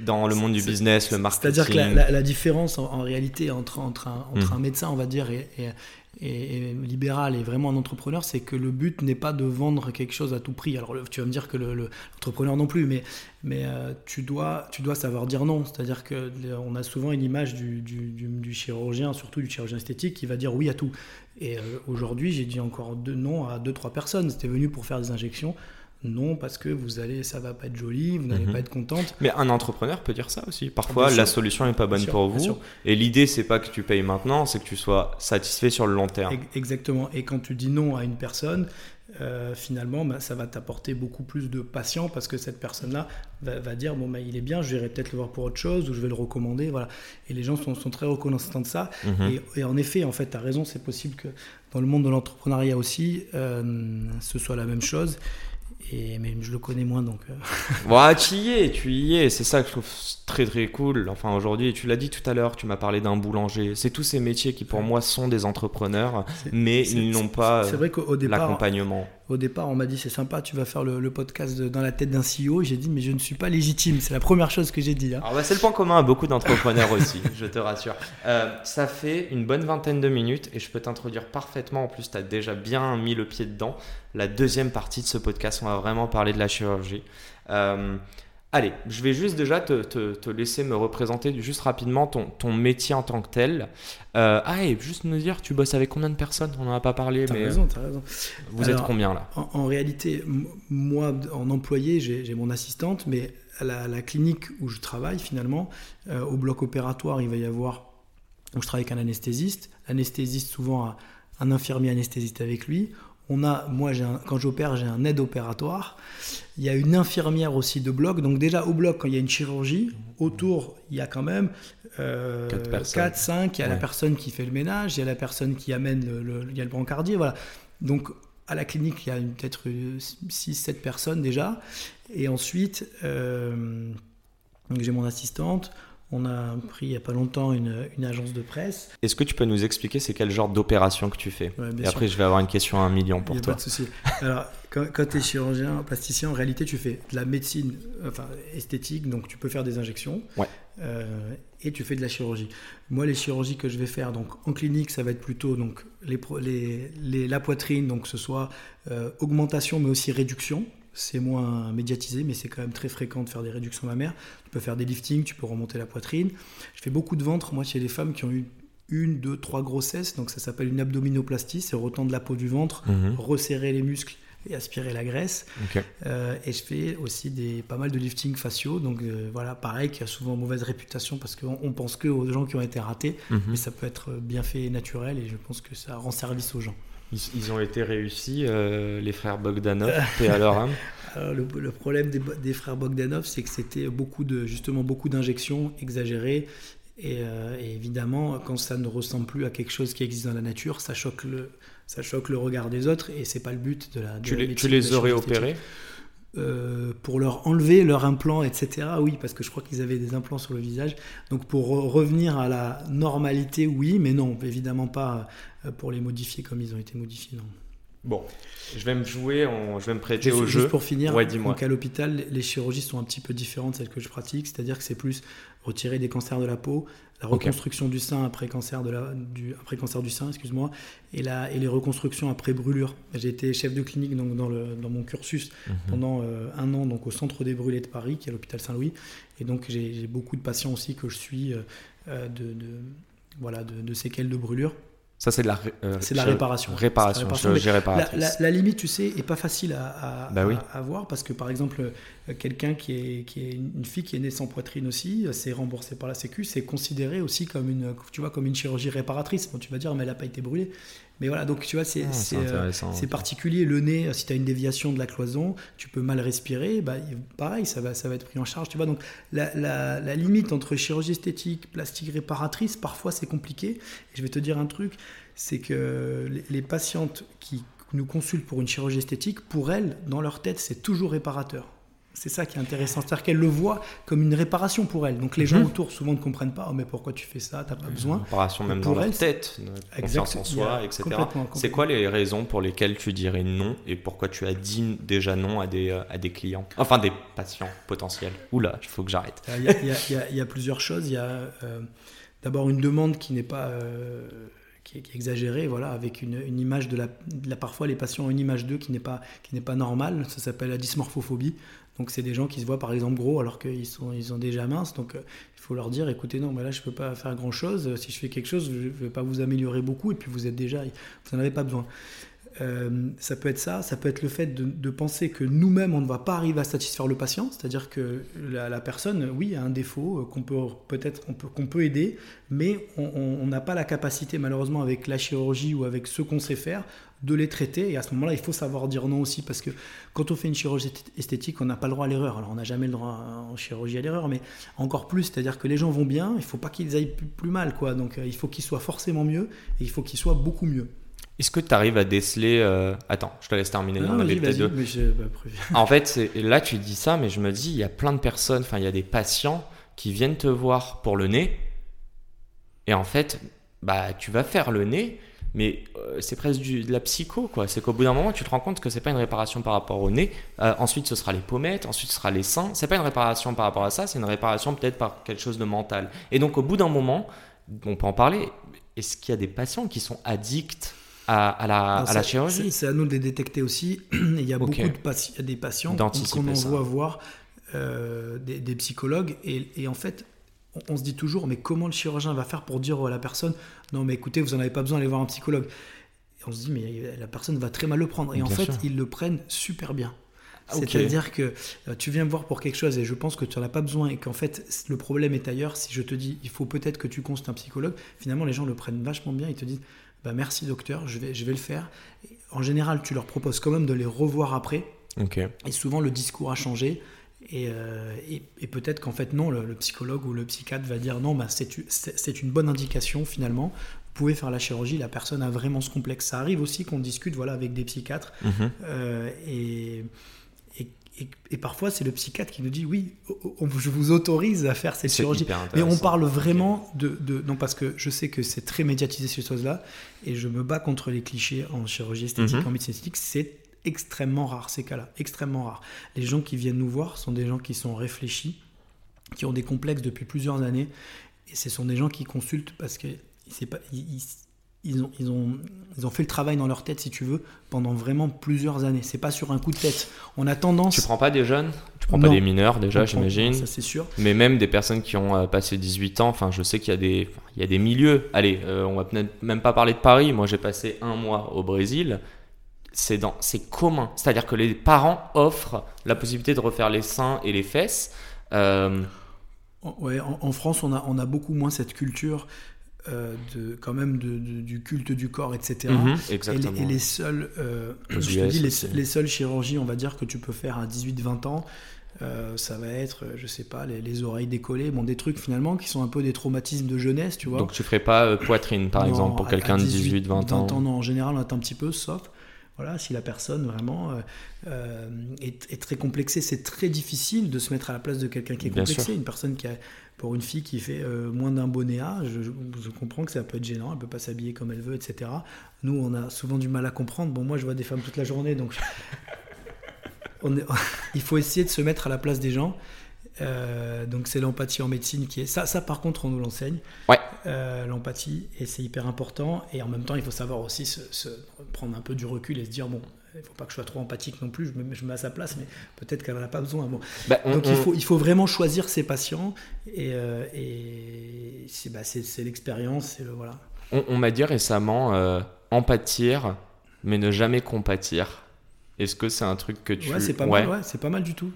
dans le monde du business, le marketing. C'est-à-dire que la, différence en, réalité entre, entre, un, entre un, hmm. médecin, on va dire, et, et, libéral et vraiment un entrepreneur, c'est que le but n'est pas de vendre quelque chose à tout prix. Alors tu vas me dire que l'entrepreneur non plus, mais, euh, tu, dois, savoir dire non. C'est-à-dire qu'on a souvent une image du, chirurgien, surtout du chirurgien esthétique, qui va dire oui à tout. Et euh, aujourd'hui, j'ai dit encore deux non à deux, trois personnes. C'était venu pour faire des injections. Non, parce que vous allez, ça va pas être joli, vous n'allez mhm. pas être contente. Mais un entrepreneur peut dire ça aussi. Parfois, la solution n'est pas bonne pour vous. Et l'idée, c'est pas que tu payes maintenant, c'est que tu sois satisfait sur le long terme. Exactement. Et quand tu dis non à une personne, euh, finalement, bah, ça va t'apporter beaucoup plus de patience parce que cette personne-là va, dire bon, bah, il est bien, je vais peut-être le voir pour autre chose ou je vais le recommander. Voilà. Et les gens sont, très reconnaissants de ça. Mhm. Et, en effet, en fait, tu as raison, c'est possible que dans le monde de l'entrepreneuriat aussi, euh, ce soit la même chose. Et, mais je le connais moins donc. Euh. tu y es, tu y es. C'est ça que je trouve très très cool. Enfin, aujourd'hui, tu l'as dit tout à l'heure, tu m'as parlé d'un boulanger. C'est tous ces métiers qui, pour moi, sont des entrepreneurs, mais ils n'ont pas l'accompagnement. Au départ, on m'a dit c'est sympa, tu vas faire le, podcast dans la tête d'un CEO. J'ai dit mais je ne suis pas légitime. C'est la première chose que j'ai dit. Hein. Bah, c'est le point commun à beaucoup d'entrepreneurs aussi, je te rassure. Euh, ça fait une bonne vingtaine de minutes et je peux t'introduire parfaitement. En plus, tu as déjà bien mis le pied dedans. La deuxième partie de ce podcast, on va vraiment parler de la chirurgie. Euh, Allez, je vais juste déjà te, laisser me représenter juste rapidement ton, ton métier en tant que tel. Euh, ah, et juste me dire, tu bosses avec combien de personnes? On n'en a pas parlé. T'as mais raison, t'as raison. Vous êtes combien là? en, réalité, moi, en employé, j'ai mon assistante, mais à la, clinique où je travaille, finalement, euh, au bloc opératoire, il va y avoir. Donc, je travaille avec un anesthésiste. L'anesthésiste, souvent, a un infirmier anesthésiste avec lui. On a, moi, quand j'opère, j'ai un aide opératoire. Il y a une infirmière aussi de bloc. Donc déjà au bloc, quand il y a une chirurgie, autour, il y a quand même euh, 4, 5. Il y a la personne qui fait le ménage, il y a la personne qui amène le, il y a le brancardier. Voilà. Donc à la clinique, il y a peut-être 6, 7 personnes déjà. Et ensuite, euh, j'ai mon assistante. On a pris il n'y a pas longtemps une, une agence de presse. Est-ce que tu peux nous expliquer c'est quel genre d'opération que tu fais Ouais, Et après, je vais avoir une question à un million Il pour a toi. Pas de souci. Alors, quand, quand tu es chirurgien plasticien, en réalité, tu fais de la médecine enfin, esthétique, donc tu peux faire des injections. Ouais. euh, et tu fais de la chirurgie. Moi, les chirurgies que je vais faire donc, en clinique, ça va être plutôt donc, les, les, les- la poitrine, donc que ce soit euh, augmentation mais aussi réduction. C'est moins médiatisé, mais c'est quand même très fréquent de faire des réductions mammaires. Tu peux faire des liftings, tu peux remonter la poitrine. Je fais beaucoup de ventre, moi, chez les femmes qui ont eu une, deux, trois grossesses. Donc ça s'appelle une abdominoplastie, c'est retendre la peau du ventre Mhm. resserrer les muscles et aspirer la graisse. Euh, et je fais aussi des, pas mal de lifting faciaux. Donc euh, voilà, pareil, qui a souvent mauvaise réputation parce qu'on on pense que aux gens qui ont été ratés, Mhm. mais ça peut être bien fait et naturel et je pense que ça rend service aux gens. Ils, ils ont été réussis, euh, les frères Bogdanov, leur âme. Alors, le, le problème des, des frères Bogdanov, c'est que c'était beaucoup de, justement beaucoup d'injections exagérées. Et, euh, et évidemment, quand ça ne ressemble plus à quelque chose qui existe dans la nature, ça choque le, ça choque le regard des autres et c'est pas le but de la. de Tu la les, tu aurais opérés? Euh, pour leur enlever leur implant, etc. Oui, parce que je crois qu'ils avaient des implants sur le visage. Donc pour re- revenir à la normalité, oui, mais non, évidemment pas euh, pour les modifier comme ils ont été modifiés. Non. Bon, je vais me jouer, je vais me prêter Juste, au juste jeu. pour finir, Ouais, donc à l'hôpital, les chirurgies sont un petit peu différentes de celles que je pratique, c'est-à-dire que c'est plus retirer des cancers de la peau, la reconstruction du sein après cancer, de la, du, après cancer du sein, excuse-moi, et, la, et les reconstructions après brûlure. J'ai été chef de clinique donc, dans, le, dans mon cursus Mhm. pendant euh, un an donc, au centre des brûlés de Paris, qui est à l'hôpital Saint-Louis, et donc j'ai beaucoup de patients aussi que je suis euh, euh, de, de- voilà, de, de séquelles de brûlure. Ça, c'est de la, euh, C'est de la je- réparation. Réparation, la réparation, réparatrice. la- la limite, tu sais, est pas facile à, à, Bah oui. à- à voir parce que par exemple, euh, quelqu'un qui est, qui est une fille qui est née sans poitrine aussi, euh, c'est remboursé par la Sécu, c'est considéré aussi comme une, tu vois, comme une chirurgie réparatrice. Bon, tu vas dire, mais elle n'a pas été brûlée. Mais voilà, donc tu vois, c'est Ah, euh, particulier. Le nez, si tu as une déviation de la cloison, tu peux mal respirer, bah, pareil, ça va, ça va être pris en charge. Tu vois, donc la, la- la limite entre chirurgie esthétique, plastique réparatrice, parfois c'est compliqué. Et je vais te dire un truc, c'est que les, les patientes qui nous consultent pour une chirurgie esthétique, pour elles, dans leur tête, c'est toujours réparateur. C'est ça qui est intéressant, c'est-à-dire qu'elles le voient comme une réparation pour elles. Donc les gens Mhm. autour souvent ne comprennent pas, oh, mais pourquoi tu fais ça, t'as pas besoin. Réparation même Pour dans leur elle, tête, notre confiance en soi, etc. C'est quoi les raisons pour lesquelles tu dirais non et pourquoi tu as dit déjà non à des, euh, à des clients Enfin, des patients potentiels? Oula, il faut que j'arrête. Il y, a- y y y plusieurs choses. Il y a euh, d'abord une demande qui n'est pas euh, qui est, qui est voilà, avec une, une image de la, de la- Parfois, les patients ont une image d'eux qui n'est pas qui n'est pas normale. Ça s'appelle la dysmorphophobie. Donc, c'est des gens qui se voient par exemple gros alors qu'ils sont ils sont déjà minces. Donc, euh, il faut leur dire, écoutez, non, mais là, je peux pas faire grand chose. Si je fais quelque chose, je ne vais pas vous améliorer beaucoup. Et puis, vous êtes déjà, vous n'en avez pas besoin. Euh, ça peut être ça, ça peut être le fait de, penser que nous-mêmes, on ne va pas arriver à satisfaire le patient, c'est-à-dire que la, personne, oui, a un défaut euh, qu'on peut peut-être on peut, qu'on peut aider, mais on n'a pas la capacité, malheureusement, avec la chirurgie ou avec ce qu'on sait faire, de les traiter. Et à ce moment-là, il faut savoir dire non aussi, parce que quand on fait une chirurgie esthétique, on n'a pas le droit à l'erreur. Alors, on n'a jamais le droit en chirurgie à l'erreur, mais encore plus, c'est-à-dire que les gens vont bien, il ne faut pas qu'ils aillent plus, mal, quoi. Donc, euh, il faut qu'ils soient forcément mieux, et il faut qu'ils soient beaucoup mieux. Est-ce que tu arrives à déceler. euh, Attends, je te laisse terminer. y en avait vas-y, peut-être vas-y, deux. mais je- bah, préviens. En fait, là, tu dis ça, mais je me dis, il y a plein de personnes, enfin, il y a des patients qui viennent te voir pour le nez. Et en fait, bah, tu vas faire le nez, mais euh, c'est presque du- de la psycho, quoi. C'est qu'au bout d'un moment, tu te rends compte que c'est pas une réparation par rapport au nez. Euh, ensuite, ce sera les pommettes, ensuite, ce sera les seins. C'est pas une réparation par rapport à ça, c'est une réparation peut-être par quelque chose de mental. Et donc, au bout d'un moment, on peut en parler. Est-ce qu'il y a des patients qui sont addicts à, à la, Alors, à la chirurgie? c'est- C'est à nous de les détecter aussi. Il y a beaucoup de patients, des patients qu'on envoie voir euh, des, des psychologues et, et en fait, on, on se dit toujours, mais comment le chirurgien va faire pour dire à la personne, non mais écoutez, vous n'en avez pas besoin d'aller voir un psychologue. Et on se dit, mais la personne va très mal le prendre. Et en fait, sûr. ils le prennent super bien. Ah. C'est-à-dire que euh, tu viens me voir pour quelque chose et je pense que tu n'en as pas besoin et qu'en fait le problème est ailleurs. Si je te dis il faut peut-être que tu consultes un psychologue, finalement les gens le prennent vachement bien. Ils te disent bah, merci docteur, je vais, je vais le faire. Et en général, tu leur proposes quand même de les revoir après et souvent le discours a changé. Et, euh, et- et peut-être qu'en fait non, le, le psychologue ou le psychiatre va dire non, bah, c'est une bonne indication finalement. Vous pouvez faire la chirurgie, la personne a vraiment ce complexe. Ça arrive aussi qu'on discute voilà, avec des psychiatres Mhm. euh, et, et, et, parfois, c'est le psychiatre qui nous dit oui, je vous autorise à faire cette chirurgie. Mais on parle vraiment de, de, Non, parce que je sais que c'est très médiatisé ces choses-là, et je me bats contre les clichés en chirurgie esthétique, mhm. en médecine esthétique. C'est extrêmement rare, ces cas-là, extrêmement rare. Les gens qui viennent nous voir sont des gens qui sont réfléchis, qui ont des complexes depuis plusieurs années, et ce sont des gens qui consultent parce que pas, ils ont, ils, ont, ils ont fait le travail dans leur tête, si tu veux, pendant vraiment plusieurs années. C'est pas sur un coup de tête. On a tendance. Tu prends pas des jeunes? Tu prends pas des mineurs déjà, j'imagine Ça, c'est sûr. Mais même des personnes qui ont euh, passé 18 ans. Enfin, je sais qu'il y, a des, il y a des milieux. Allez, euh, on va peut-être même pas parler de Paris. Moi, j'ai passé un mois au Brésil. C'est, dans, c'est commun. C'est-à-dire que les parents offrent la possibilité de refaire les seins et les fesses. Euh, ouais, en, en, France, on a, on a beaucoup moins cette culture euh, de, quand même de, du culte du corps, etc. Mhm, et, les, seuls, euh, je te dis, les, les, seules chirurgies, on va dire, que tu peux faire à 18-20 ans, euh, ça va être, je sais pas, les, oreilles décollées, bon, des trucs finalement qui sont un peu des traumatismes de jeunesse, tu vois. Donc tu ferais pas poitrine, par exemple, pour quelqu'un de 18-20 ans. ans Non, en général, on est un petit peu, sauf voilà, si la personne vraiment est, est, très complexée, c'est très difficile de se mettre à la place de quelqu'un qui est complexé. Une personne qui a pour une fille qui fait euh, moins d'un bonnet A, je, comprends que ça peut être gênant, elle peut pas s'habiller comme elle veut, etc. Nous, on a souvent du mal à comprendre. Bon, moi, je vois des femmes toute la journée, donc on est... il faut essayer de se mettre à la place des gens. Euh, donc c'est l'empathie en médecine qui est ça. Ça par contre on nous l'enseigne. Ouais. Euh, l'empathie et c'est hyper important. Et en même temps il faut savoir aussi se, prendre un peu du recul et se dire bon il ne faut pas que je sois trop empathique non plus, je me, je mets à sa place, mais peut-être qu'elle n'en a pas besoin. Bon. Bah, Donc il, faut, il faut vraiment choisir ses patients, et, euh, et c'est bah, l'expérience. Le, voilà. On, on m'a dit récemment empathir, mais ne jamais compatir. Est-ce que c'est un truc que tu... Ouais, c'est pas, mal, ouais, pas mal du tout.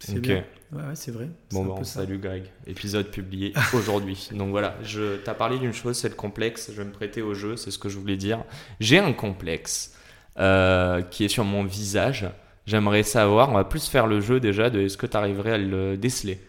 C'est bien. Ouais, c'est vrai. Bon, bon salut Greg. Épisode publié aujourd'hui. Donc voilà, je t'as parlé d'une chose, c'est le complexe. Je vais me prêter au jeu, c'est ce que je voulais dire. J'ai un complexe. Euh, qui est sur mon visage. J'aimerais savoir, on va plus faire le jeu déjà de est-ce que tu arriverais à le déceler?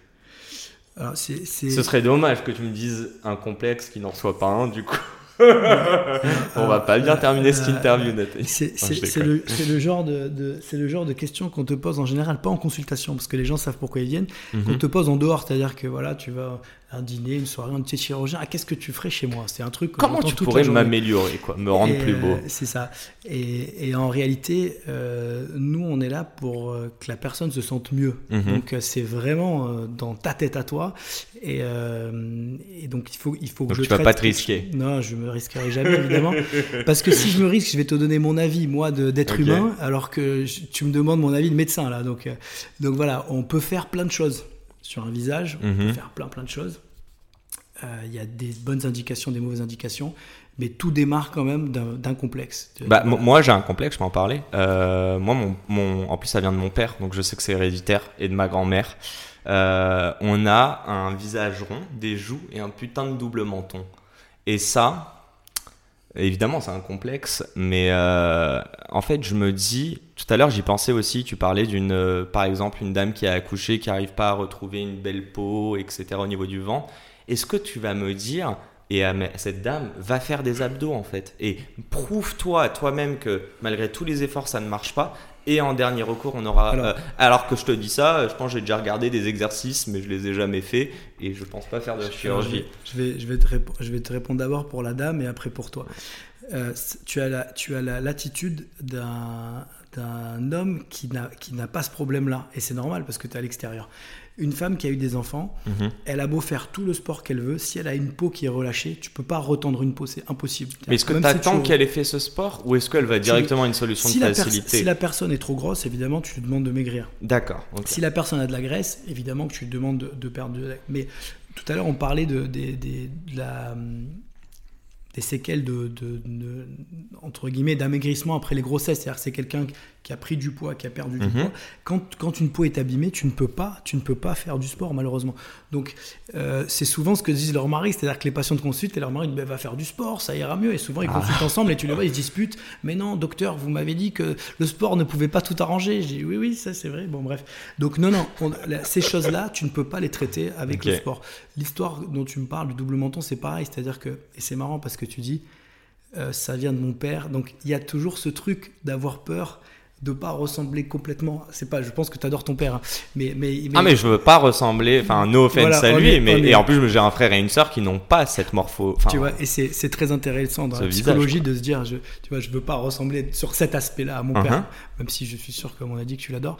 Alors, c'est, Ce serait dommage que tu me dises un complexe qui n'en soit pas un du coup. on va pas bien terminer cette euh, interview, Nathalie. C'est le, le, genre de, de c'est le genre de questions qu'on te pose en général, pas en consultation, parce que les gens savent pourquoi ils viennent, mhm. qu'on te pose en dehors. C'est-à-dire que voilà, tu vas un dîner, une soirée, un petit chirurgien. Ah, qu'est-ce que tu ferais chez moi? C'est un truc. Comment tu pourrais m'améliorer, quoi, me rendre plus beau? C'est ça. Et, et, en réalité, euh, nous, on est là pour euh, que la personne se sente mieux. Mhm. Donc, euh, c'est vraiment dans ta tête à toi. Et, et, donc, il faut, il faut que je. Tu vas pas te risquer. Non, je me risquerai jamais, évidemment. Parce que si je me risque, je vais te donner mon avis, moi, d'être humain, alors que tu me demandes mon avis de médecin, là. Donc, donc voilà, on peut faire plein de choses sur un visage, on peut mhm. faire plein plein de choses. Euh, il y a des bonnes indications, des mauvaises indications, mais tout démarre quand même d'un complexe. Bah, moi j'ai un complexe, je peux en parler. Euh, moi, mon, mon, en plus ça vient de mon père, donc je sais que c'est héréditaire, et de ma grand-mère. Euh, on a un visage rond, des joues et un putain de double menton. Et ça, Évidemment, c'est un complexe, mais euh, en fait, je me dis, tout à l'heure, j'y pensais aussi, tu parlais d'une, euh, par exemple, une dame qui a accouché, qui n'arrive pas à retrouver une belle peau, etc., au niveau du vent. Est-ce que tu vas me dire, et cette dame va faire des abdos, en fait, et prouve-toi à toi-même que malgré tous les efforts, ça ne marche pas, et en dernier recours, on aura. Alors, euh, alors, que je te dis ça, je pense que j'ai déjà regardé des exercices, mais je les ai jamais faits et je pense pas faire de chirurgie. Je vais, je vais, te, je vais te répondre d'abord pour la dame et après pour toi. Euh, tu as la, tu as la l'attitude d'un d'un homme qui n'a qui n'a pas ce problème-là et c'est normal parce que tu es à l'extérieur une femme qui a eu des enfants, mhm. elle a beau faire tout le sport qu'elle veut, si elle a une peau qui est relâchée, tu peux pas retendre une peau, c'est impossible. Mais est-ce que tu attends qu'elle ait fait ce sport ou est-ce qu'elle va directement à une solution de facilité Si la personne est trop grosse, évidemment, tu lui demandes de maigrir. D'accord. Si la personne a de la graisse, évidemment que tu lui demandes de, perdre de Mais tout à l'heure, on parlait de, de la des séquelles de, entre guillemets d'amaigrissement après les grossesses. C'est-à-dire c'est quelqu'un qui a pris du poids, qui a perdu du mhm. poids. Quand, quand, une peau est abîmée, tu ne peux pas, tu ne peux pas faire du sport malheureusement. Donc euh, c'est souvent ce que disent leurs maris, c'est-à-dire que les patients te consultent et leur mari dit bah, va faire du sport, ça ira mieux. Et souvent ils ah. consultent ensemble et tu les vois, ils se disputent. Mais non, docteur, vous m'avez dit que le sport ne pouvait pas tout arranger. J'ai dit oui, oui, ça c'est vrai. Bon bref. Donc non, non, ces choses-là, tu ne peux pas les traiter avec le sport. L'histoire dont tu me parles du double menton, c'est pareil, c'est-à-dire que et c'est marrant parce que tu dis, euh, ça vient de mon père. Donc il y a toujours ce truc d'avoir peur de pas ressembler complètement. C'est pas, je pense que tu adores ton père, hein. mais, mais, Ah mais je veux pas ressembler, enfin no offense à lui, mais et en plus j'ai un frère et une sœur qui n'ont pas cette morpho. Tu vois, et c'est très intéressant dans la psychologie de se dire, je, tu vois, je veux pas ressembler sur cet aspect-là à mon uh-huh. père, même si je suis sûr, comme on a dit, que tu l'adores.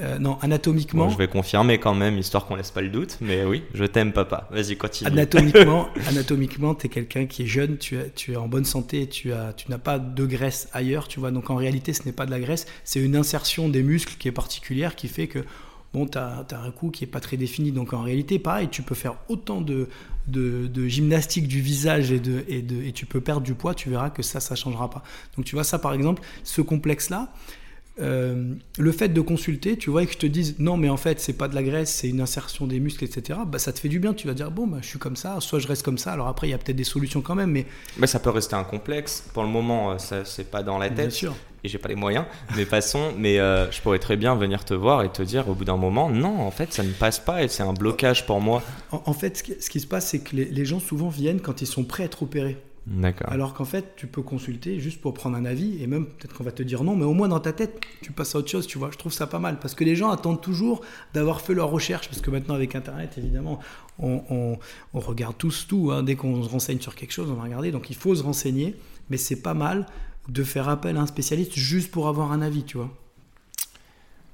Euh, non, anatomiquement. je vais confirmer quand même, histoire qu'on laisse pas le doute, mais oui, je t'aime, papa. Vas-y, continue. Anatomiquement, anatomiquement, es quelqu'un qui est jeune, tu, es, tu es en bonne santé, tu as, tu n'as pas de graisse ailleurs, tu vois. Donc en réalité, ce n'est pas de la graisse, c'est une insertion des muscles qui est particulière, qui fait que bon, tu as, un cou qui est pas très défini. Donc en réalité, pareil, tu peux faire autant de, de, gymnastique du visage et, de, et, de, et tu peux perdre du poids, tu verras que ça, ça changera pas. Donc tu vois, ça par exemple, ce complexe-là, euh, le fait de consulter, tu vois, et que je te dise non, mais en fait, c'est pas de la graisse, c'est une insertion des muscles, etc. Bah, ça te fait du bien. Tu vas dire bon, bah, je suis comme ça, soit je reste comme ça. Alors après, il y a peut-être des solutions quand même, mais. Mais ça peut rester un complexe. Pour le moment, euh, ça c'est pas dans la tête. Bien sûr. Et j'ai pas les moyens, mais passons. Mais euh, je pourrais très bien venir te voir et te dire au bout d'un moment, non, en fait, ça ne passe pas et c'est un blocage pour moi. En, fait, ce qui, se passe, c'est que les, les gens souvent viennent quand ils sont prêts à être opérés. Alors qu'en fait, tu peux consulter juste pour prendre un avis, et même peut-être qu'on va te dire non, mais au moins dans ta tête, tu passes à autre chose, tu vois. Je trouve ça pas mal, parce que les gens attendent toujours d'avoir fait leur recherche, parce que maintenant avec Internet, évidemment, on, regarde tous tout. Hein. Dès qu'on se renseigne sur quelque chose, on va regarder. Donc il faut se renseigner, mais c'est pas mal de faire appel à un spécialiste juste pour avoir un avis, tu vois.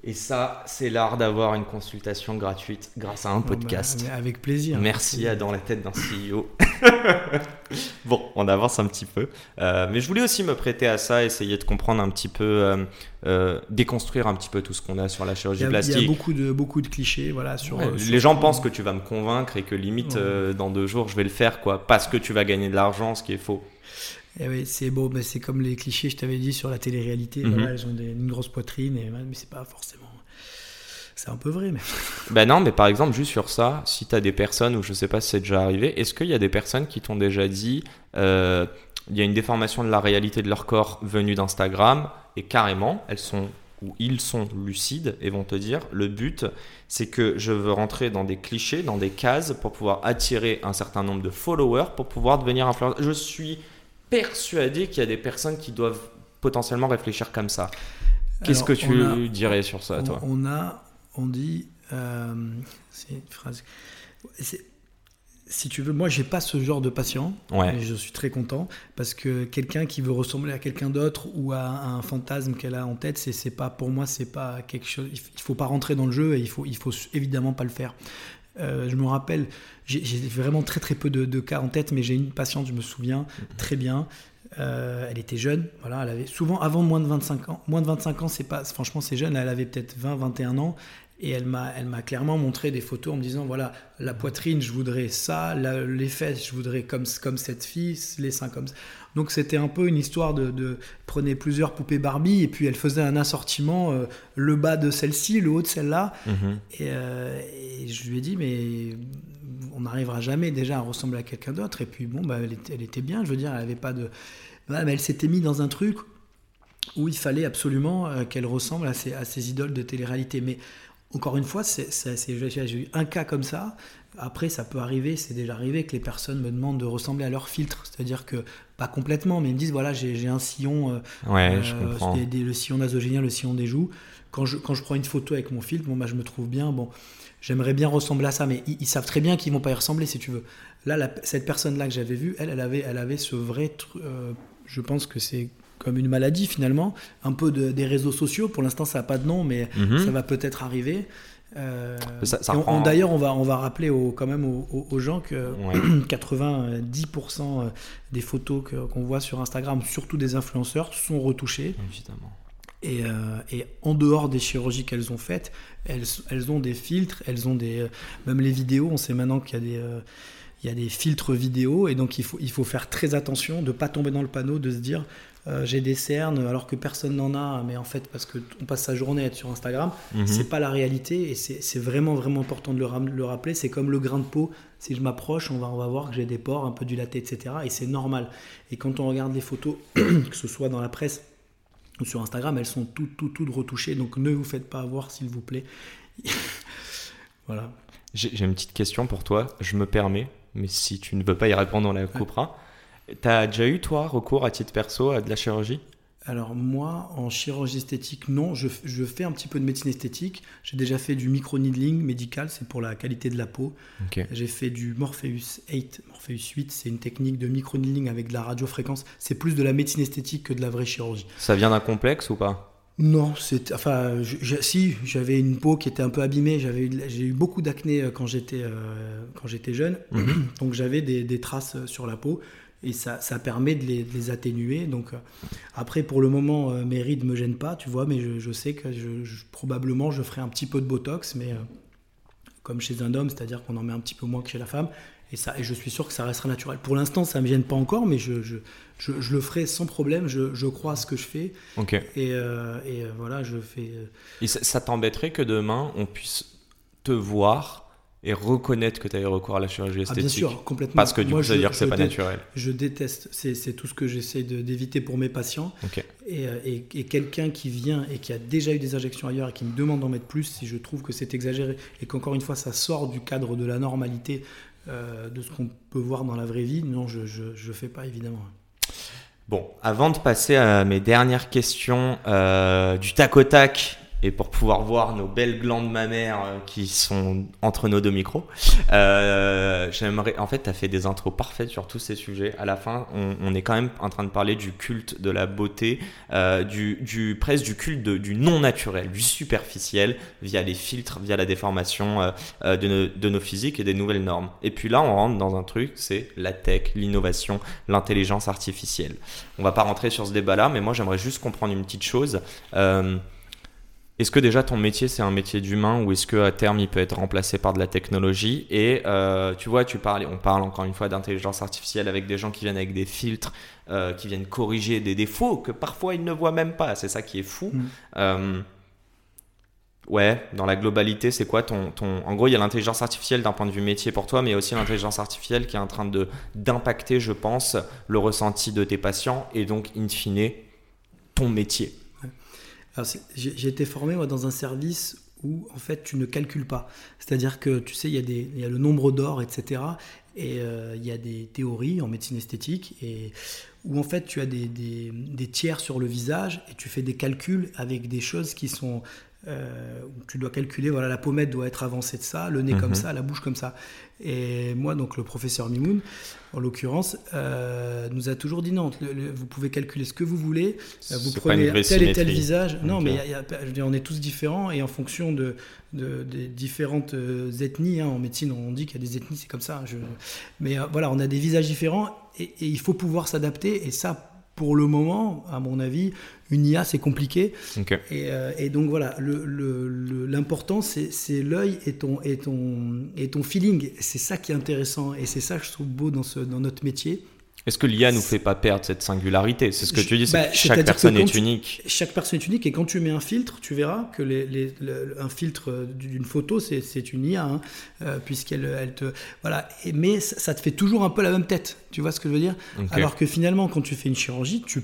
Et ça, c'est l'art d'avoir une consultation gratuite grâce à un bah, podcast. avec plaisir. Merci à Dans la tête d'un CEO. bon, on avance un petit peu. Euh, mais je voulais aussi me prêter à ça, essayer de comprendre un petit peu, euh, euh, déconstruire un petit peu tout ce qu'on a sur la chirurgie plastique. Il y a beaucoup de, beaucoup de clichés. Voilà, sur, les gens pensent que tu vas me convaincre et que limite, dans deux jours, je vais le faire quoi, parce que tu vas gagner de l'argent, ce qui est faux. Eh oui, c'est beau, mais c'est comme les clichés, je t'avais dit, sur la télé-réalité. Mhm. elles ont une grosse poitrine, et, mais c'est pas forcément. C'est un peu vrai, mais. Ben non, mais par exemple, juste sur ça, si tu as des personnes, ou je sais pas si c'est déjà arrivé, est-ce qu'il y a des personnes qui t'ont déjà dit euh, il y a une déformation de la réalité de leur corps venue d'Instagram, et carrément, elles sont ou ils sont lucides et vont te dire le but c'est que je veux rentrer dans des clichés, dans des cases pour pouvoir attirer un certain nombre de followers pour pouvoir devenir influenceur. Je suis persuadé qu'il y a des personnes qui doivent potentiellement réfléchir comme ça. Qu'est-ce que tu dirais sur ça, toi On a, on dit, euh, c'est une phrase. Si tu veux, moi, j'ai pas ce genre de patient. Ouais. je suis très content parce que quelqu'un qui veut ressembler à quelqu'un d'autre ou à un fantasme qu'elle a en tête, c'est, c'est pas pour moi, c'est pas quelque chose. Il faut pas rentrer dans le jeu et il faut, il faut évidemment pas le faire. Euh, je me rappelle, j'ai vraiment très très peu de, cas en tête, mais j'ai une patiente, je me souviens très bien. Euh, elle était jeune, voilà, elle avait souvent avant moins de 25 ans. Moins de 25 ans, c'est pas, franchement, c'est jeune. Elle avait peut-être 20, 21 ans. Et elle m'a, elle m'a clairement montré des photos en me disant voilà, la poitrine, je voudrais ça, les fesses, je voudrais comme, comme cette fille, les seins comme ça. Donc c'était un peu une histoire de, de, prenait plusieurs poupées Barbie et puis elle faisait un assortiment, euh, le bas de celle-ci, le haut de celle-là. Mhm. Euh, et, je lui ai dit mais on n'arrivera jamais déjà à ressembler à quelqu'un d'autre. Et puis bon, bah, elle, était, elle était bien, je veux dire, elle avait pas de, mais elle s'était mise dans un truc où il fallait absolument euh, qu'elle ressemble à ses, à ses idoles de télé-réalité. Mais encore une fois, j'ai eu un cas comme ça. Après, ça peut arriver, c'est déjà arrivé que les personnes me demandent de ressembler à leur filtre. C'est-à-dire que, pas complètement, mais ils me disent voilà, j'ai un sillon, euh, ouais, je euh, le sillon nasogénien, le sillon des joues. Quand je, quand je prends une photo avec mon filtre, bon, bah, je me trouve bien. Bon, j'aimerais bien ressembler à ça, mais ils, savent très bien qu'ils vont pas y ressembler, si tu veux. Là, cette personne-là que j'avais vue, elle, elle avait, elle avait ce vrai. Euh, je pense que c'est comme une maladie finalement, un peu des réseaux sociaux. Pour l'instant, ça n'a pas de nom, mais mhm. ça va peut-être arriver. Euh, d'ailleurs, on va, on va rappeler quand même aux, gens que 90% des photos qu'on voit sur Instagram, surtout des influenceurs, sont retouchées. Évidemment. Et, euh, et, en dehors des chirurgies qu'elles ont faites, elles, elles, ont des filtres, elles ont des. Euh, même les vidéos, on sait maintenant qu'il y a des il y a des filtres vidéo et donc il faut, il faut faire très attention de ne pas tomber dans le panneau, de se dire euh, j'ai des cernes alors que personne n'en a, mais en fait parce qu'on passe sa journée à être sur Instagram, mhm. c'est pas la réalité et c'est vraiment vraiment important de le, le rappeler. C'est comme le grain de peau, si je m'approche, on va, on va voir que j'ai des pores, un peu dilatés, etc. Et c'est normal. Et quand on regarde les photos, que ce soit dans la presse ou sur Instagram, elles sont toutes, toutes, toutes retouchées, donc ne vous faites pas avoir s'il vous plaît. voilà. J'ai une petite question pour toi, je me permets mais si tu ne veux pas y répondre, on la coupera. As déjà eu, toi, recours à titre perso à de la chirurgie? Alors moi, en chirurgie esthétique, non. Je, fais un petit peu de médecine esthétique. J'ai déjà fait du micro-needling médical, c'est pour la qualité de la peau. J'ai fait du Morpheus 8. Morpheus 8, c'est une technique de micro-needling avec de la radiofréquence. C'est plus de la médecine esthétique que de la vraie chirurgie. Ça vient d'un complexe ou pas? Non, c'est enfin si j'avais une peau qui était un peu abîmée, j'avais j'ai eu beaucoup d'acné euh, quand j'étais euh, quand j'étais jeune, mhm. donc j'avais des, des, traces euh, sur la peau et ça, ça permet de les, de les, atténuer. Donc après pour le moment mes rides me gênent pas, tu vois, mais je, je sais que je, probablement je ferai un petit peu de botox, mais comme chez un homme, c'est-à-dire qu'on en met un petit peu moins que chez la femme. Et, ça, et je suis sûr que ça restera naturel. Pour l'instant, ça ne me gêne pas encore, mais je, je, je, le ferai sans problème. Je, crois à ce que je fais. Ok. Et, euh, et euh, voilà, je fais. Euh, et ça t'embêterait que demain, on puisse te voir et reconnaître que tu as eu recours à la chirurgie esthétique. Ah, bien sûr, complètement. Parce que du coup, ça veut dire que c'est pas naturel. Je déteste, c'est tout ce que j'essaie d'éviter pour mes patients. Et, euh, et, et quelqu'un qui vient et qui a déjà eu des injections ailleurs et qui me demande d'en mettre plus, si je trouve que c'est exagéré et qu'encore une fois, ça sort du cadre de la normalité euh, de ce qu'on peut voir dans la vraie vie, non, je ne fais pas évidemment. Bon, avant de passer à mes dernières questions euh, du tac au tac, et pour pouvoir voir nos belles glandes mammaires euh, qui sont entre nos deux micros. Euh, j'aimerais, en fait, tu as fait des intros parfaites sur tous ces sujets. À la fin, on, est quand même en train de parler du culte de la beauté, euh, du, du, presque du culte du non naturel, du superficiel, via les filtres, via la déformation de, nos, de nos physiques et des nouvelles normes. Et puis là, on rentre dans un truc, c'est la tech, l'innovation, l'intelligence artificielle. On va pas rentrer sur ce débat-là, mais moi, j'aimerais juste comprendre une petite chose. Est-ce que déjà ton métier c'est un métier d'humain ou est-ce que à terme il peut être remplacé par de la technologie Et euh, tu vois, tu parles, on parle encore une fois d'intelligence artificielle avec des gens qui viennent avec des filtres, euh, qui viennent corriger des défauts que parfois ils ne voient même pas. C'est ça qui est fou. Mm. Euh, ouais, dans la globalité, c'est quoi ton, ton... En gros, il y a l'intelligence artificielle d'un point de vue métier pour toi, mais il y a aussi l'intelligence artificielle qui est en train de d'impacter, je pense, le ressenti de tes patients et donc, in fine, ton métier. J'ai été formé dans un service où en fait tu ne calcules pas. C'est-à-dire que tu sais, il y, a le nombre d'or, etc. Et euh, il y a des théories en médecine esthétique et où en fait tu as des, tiers sur le visage et tu fais des calculs avec des choses qui sont euh, tu dois calculer, voilà, la pommette doit être avancée de ça, le nez comme mhm. ça, la bouche comme ça. Et moi, donc le professeur Mimoun, en l'occurrence, euh, nous a toujours dit non, vous pouvez calculer ce que vous voulez, euh, vous prenez tel et tel visage. Non, mais on est tous différents et en fonction de, des différentes ethnies, hein, en médecine on dit qu'il y a des ethnies, c'est comme ça. Je, mais voilà, on a des visages différents et, et il faut pouvoir s'adapter et ça, pour le moment, à mon avis, une IA, c'est compliqué. Euh, et, donc voilà, l'important, c'est l'œil et ton, et, ton, et ton feeling. C'est ça qui est intéressant et c'est ça que je trouve beau dans, ce, dans notre métier. Est-ce que l'IA nous fait pas perdre cette singularité? C'est ce que tu dis, bah, chaque personne est unique. Chaque personne est unique et quand tu mets un filtre, tu verras que les, un filtre d'une photo, c'est une IA, hein, euh, puisqu'elle elle te... Voilà, mais ça te fait toujours un peu la même tête, tu vois ce que je veux dire? Alors que finalement, quand tu fais une chirurgie, tu...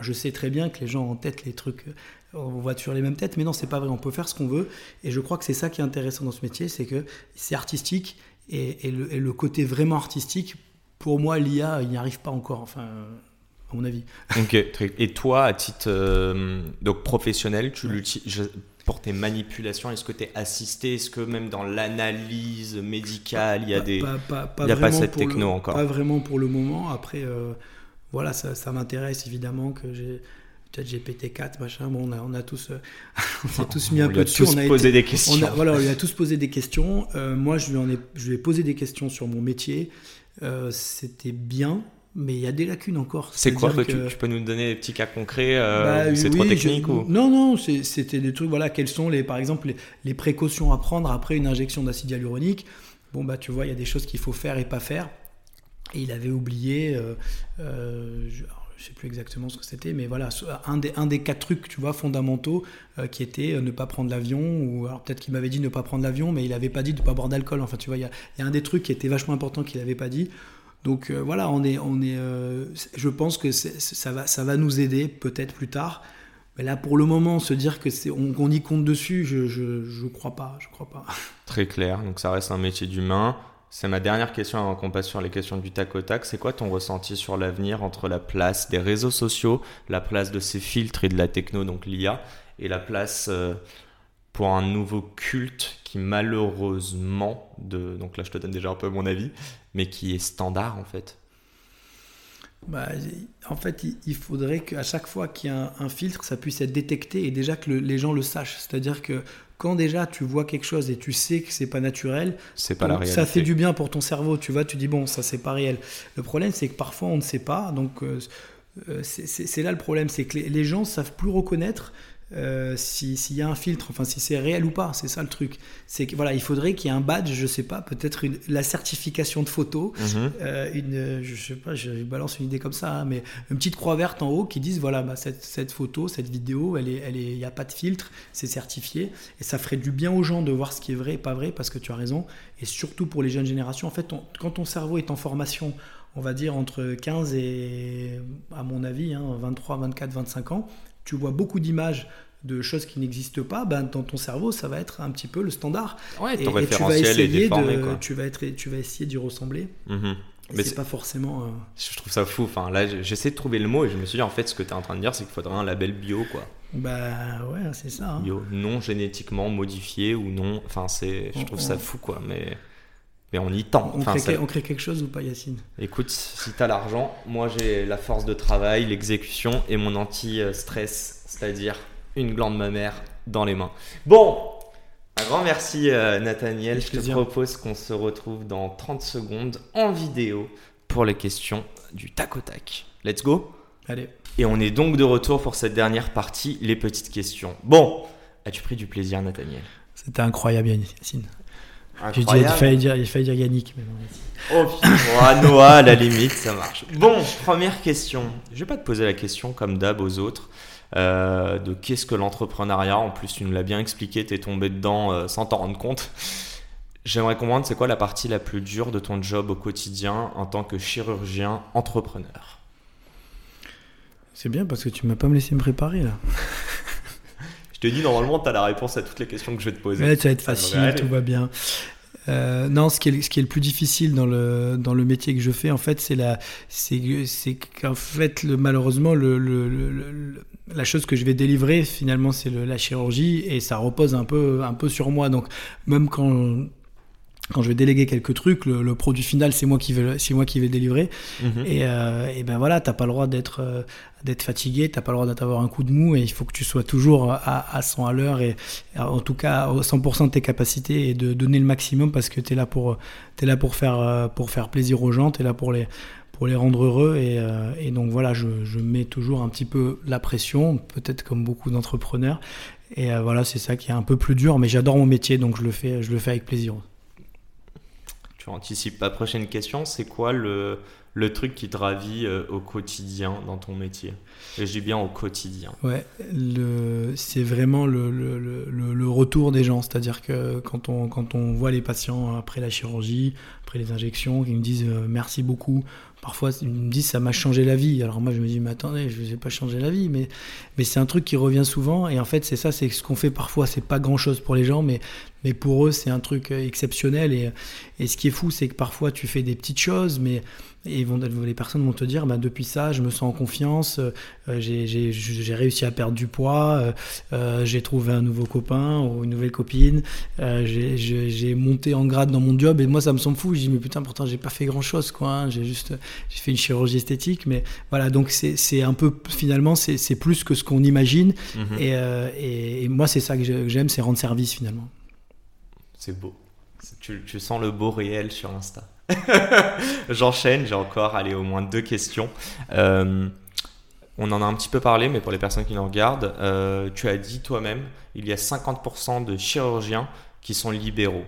je sais très bien que les gens ont en tête les trucs on voit toujours les mêmes têtes, mais non, c'est pas vrai, on peut faire ce qu'on veut. Et je crois que c'est ça qui est intéressant dans ce métier, c'est que c'est artistique, et, et, le, côté vraiment artistique pour moi, l'IA, il n'y arrive pas encore, enfin, à mon avis. Ok, et toi, à titre euh, donc professionnel, tu l'utilises pour tes manipulations Est-ce que tu es assisté? Est-ce que même dans l'analyse médicale, il y a des. il n'y a pas cette techno encore? Pas vraiment pour le moment. Après, euh, voilà, ça, m'intéresse évidemment que j'ai peut-être GPT-4, machin. Bon, on a, on a tous, euh, on tous mis un peu dessus. on a posé des questions. voilà, on lui a tous posé des questions. moi, je lui, en ai, je lui ai posé des questions sur mon métier. Euh, c'était bien, mais il y a des lacunes encore. C'est quoi que... tu, peux nous donner des petits cas concrets euh, bah, C'est trop technique ou... Non, non, c'était des trucs, voilà, quelles sont les, par exemple les, précautions à prendre après une injection d'acide hyaluronique? Bon, bah tu vois, il y a des choses qu'il faut faire et pas faire. Et il avait oublié, euh, je, je sais plus exactement ce que c'était, mais voilà, un des, quatre trucs, tu vois, fondamentaux, qui était ne pas prendre l'avion, ou alors peut-être qu'il m'avait dit ne pas prendre l'avion, mais il n'avait pas dit de ne pas boire d'alcool. Enfin, tu vois, il y a, un des trucs qui était vachement important qu'il n'avait pas dit. Donc voilà, on est, on est, je pense que ça va, ça va nous aider peut-être plus tard. Mais là, pour le moment, se dire que c'est, on, y compte dessus, je, je, je crois pas, je crois pas. Très clair. Donc ça reste un métier d'humain C'est ma dernière question avant qu'on passe sur les questions du tac au tac. C'est quoi ton ressenti sur l'avenir entre la place des réseaux sociaux, la place de ces filtres et de la techno, donc l'IA, et la place euh, pour un nouveau culte qui malheureusement, de, donc là je te donne déjà un peu mon avis, mais qui est standard en fait? Bah, en fait, il faudrait qu'à chaque fois qu'il y a un, filtre, ça puisse être détecté et déjà que les gens le sachent. C'est-à-dire que quand déjà tu vois quelque chose et tu sais que c'est pas naturel, c'est pas la réalité. ça fait du bien pour ton cerveau. Tu vois, tu dis bon, ça c'est pas réel. Le problème, c'est que parfois on ne sait pas. Donc euh, euh, c'est là le problème, c'est que les, les gens savent plus reconnaître euh, s'il y a un filtre, enfin si c'est réel ou pas, c'est ça le truc. C'est que voilà, il faudrait qu'il y ait un badge, je sais pas, peut-être la certification de photo, mhm. euh, une, je sais pas, je balance une idée comme ça, hein, mais une petite croix verte en haut qui dise voilà, bah, cette, cette, photo, cette vidéo, elle est, elle est, il n'y a pas de filtre, c'est certifié, et ça ferait du bien aux gens de voir ce qui est vrai et pas vrai, parce que tu as raison, et surtout pour les jeunes générations, en fait, quand ton cerveau est en formation, on va dire entre 15 et, à mon avis, 23, 24, 25 ans, tu vois beaucoup d'images de choses qui n'existent pas, ben, dans ton cerveau, ça va être un petit peu le standard. Ouais, ton et, tu vas essayer déformé, de, tu vas être, tu vas essayer d'y ressembler. Mhm. Mais c'est pas forcément. Euh, je trouve ça fou. Enfin, là, j'essaie de trouver le mot et je me suis dit, en fait, ce que tu es en train de dire, c'est qu'il faudrait un label bio, quoi. Bah ouais, c'est ça. Hein. Bio, non génétiquement modifié ou non. Enfin, c'est, je trouve ça fou, quoi. Mais mais on y tend. On, crée, quelque chose ou pas, Yacine? Écoute, si tu as l'argent, moi j'ai la force de travail, l'exécution et mon anti-stress, c'est-à-dire une glande mammaire dans les mains. Bon, un grand merci euh, Nathaniel. Je te propose qu'on se retrouve dans 30 secondes en vidéo pour les questions du tac au tac. Let's go Allez. Et on est donc de retour pour cette dernière partie, les petites questions. Bon, as-tu pris du plaisir Nathaniel? C'était incroyable Yacine. J'ai dit, il fallait dire, il fallait dire Yannick. Mais oh putain, Noah, à la limite, ça marche. Bon, première question. Je vais pas te poser la question comme d'hab aux autres. Euh, de qu'est-ce que l'entrepreneuriat. En plus, tu nous l'as bien expliqué, tu es tombé dedans euh, sans t'en rendre compte. J'aimerais comprendre, c'est quoi la partie la plus dure de ton job au quotidien en tant que chirurgien entrepreneur? C'est bien parce que tu m'as pas me laissé me préparer là. Je te dis, normalement, tu as la réponse à toutes les questions que je vais te poser. Ouais, ça va être facile, tout va bien. Euh, non, ce qui, est, ce qui est le plus difficile dans le, dans le métier que je fais, en fait, c'est la, c'est, qu'en fait, le, malheureusement, le, le, la chose que je vais délivrer, finalement, c'est la chirurgie et ça repose un peu, un peu sur moi. Donc, même quand quand je vais déléguer quelques trucs, le, produit final, c'est moi qui vais, c'est moi qui vais délivrer. Mhm. Et, euh, et, ben voilà, t'as pas le droit d'être, euh, d'être fatigué, t'as pas le droit d'avoir un coup de mou, et il faut que tu sois toujours à, à 100 à l'heure et en tout cas à 100% de tes capacités et de donner le maximum parce que t'es là pour, es là pour faire, euh, pour faire plaisir aux gens, t'es là pour les, pour les rendre heureux. Et, euh, et donc voilà, je, je, mets toujours un petit peu la pression, peut-être comme beaucoup d'entrepreneurs. Et voilà, c'est ça qui est un peu plus dur, mais j'adore mon métier, donc je le fais, je le fais avec plaisir tu anticipes ma prochaine question, c'est quoi le, truc qui te ravit euh, au quotidien dans ton métier? Et je dis bien au quotidien. Ouais, c'est vraiment le, retour des gens. C'est-à-dire que quand on voit les patients après la chirurgie, après les injections, qui me disent euh, merci beaucoup. Parfois ils me disent ça m'a changé la vie. Alors moi je me dis mais attendez, je vous ai pas changé la vie, mais mais c'est un truc qui revient souvent. Et en fait c'est ça, c'est ce qu'on fait parfois, c'est pas grand chose pour les gens, mais mais pour eux c'est un truc exceptionnel. Et et ce qui est fou c'est que parfois tu fais des petites choses, mais et vont, les personnes vont te dire, bah, depuis ça, je me sens en confiance, euh, j'ai réussi à perdre du poids, euh, euh, j'ai trouvé un nouveau copain ou une nouvelle copine, j'ai monté en grade dans mon job. Et moi ça me semble fou. Je dis, mais putain, pourtant j'ai pas fait grand chose, quoi. Hein. j'ai juste j'ai fait une chirurgie esthétique, mais voilà, donc c'est un peu, finalement, c'est plus que ce qu'on imagine. Mhm. et, et, moi, c'est ça que j'aime, c'est rendre service finalement. C'est beau. Tu, tu sens le beau réel sur Insta. J'enchaîne, j'ai encore allez, au moins deux questions. Euh, on en a un petit peu parlé, mais pour les personnes qui nous regardent, euh, tu as dit toi-même, il y a 50% de chirurgiens qui sont libéraux.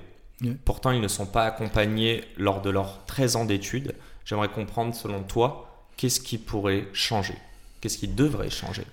Pourtant, ils ne sont pas accompagnés lors de leurs 13 ans d'études. J'aimerais comprendre, selon toi, qu'est-ce qui pourrait changer? Qu'est-ce qui devrait changer?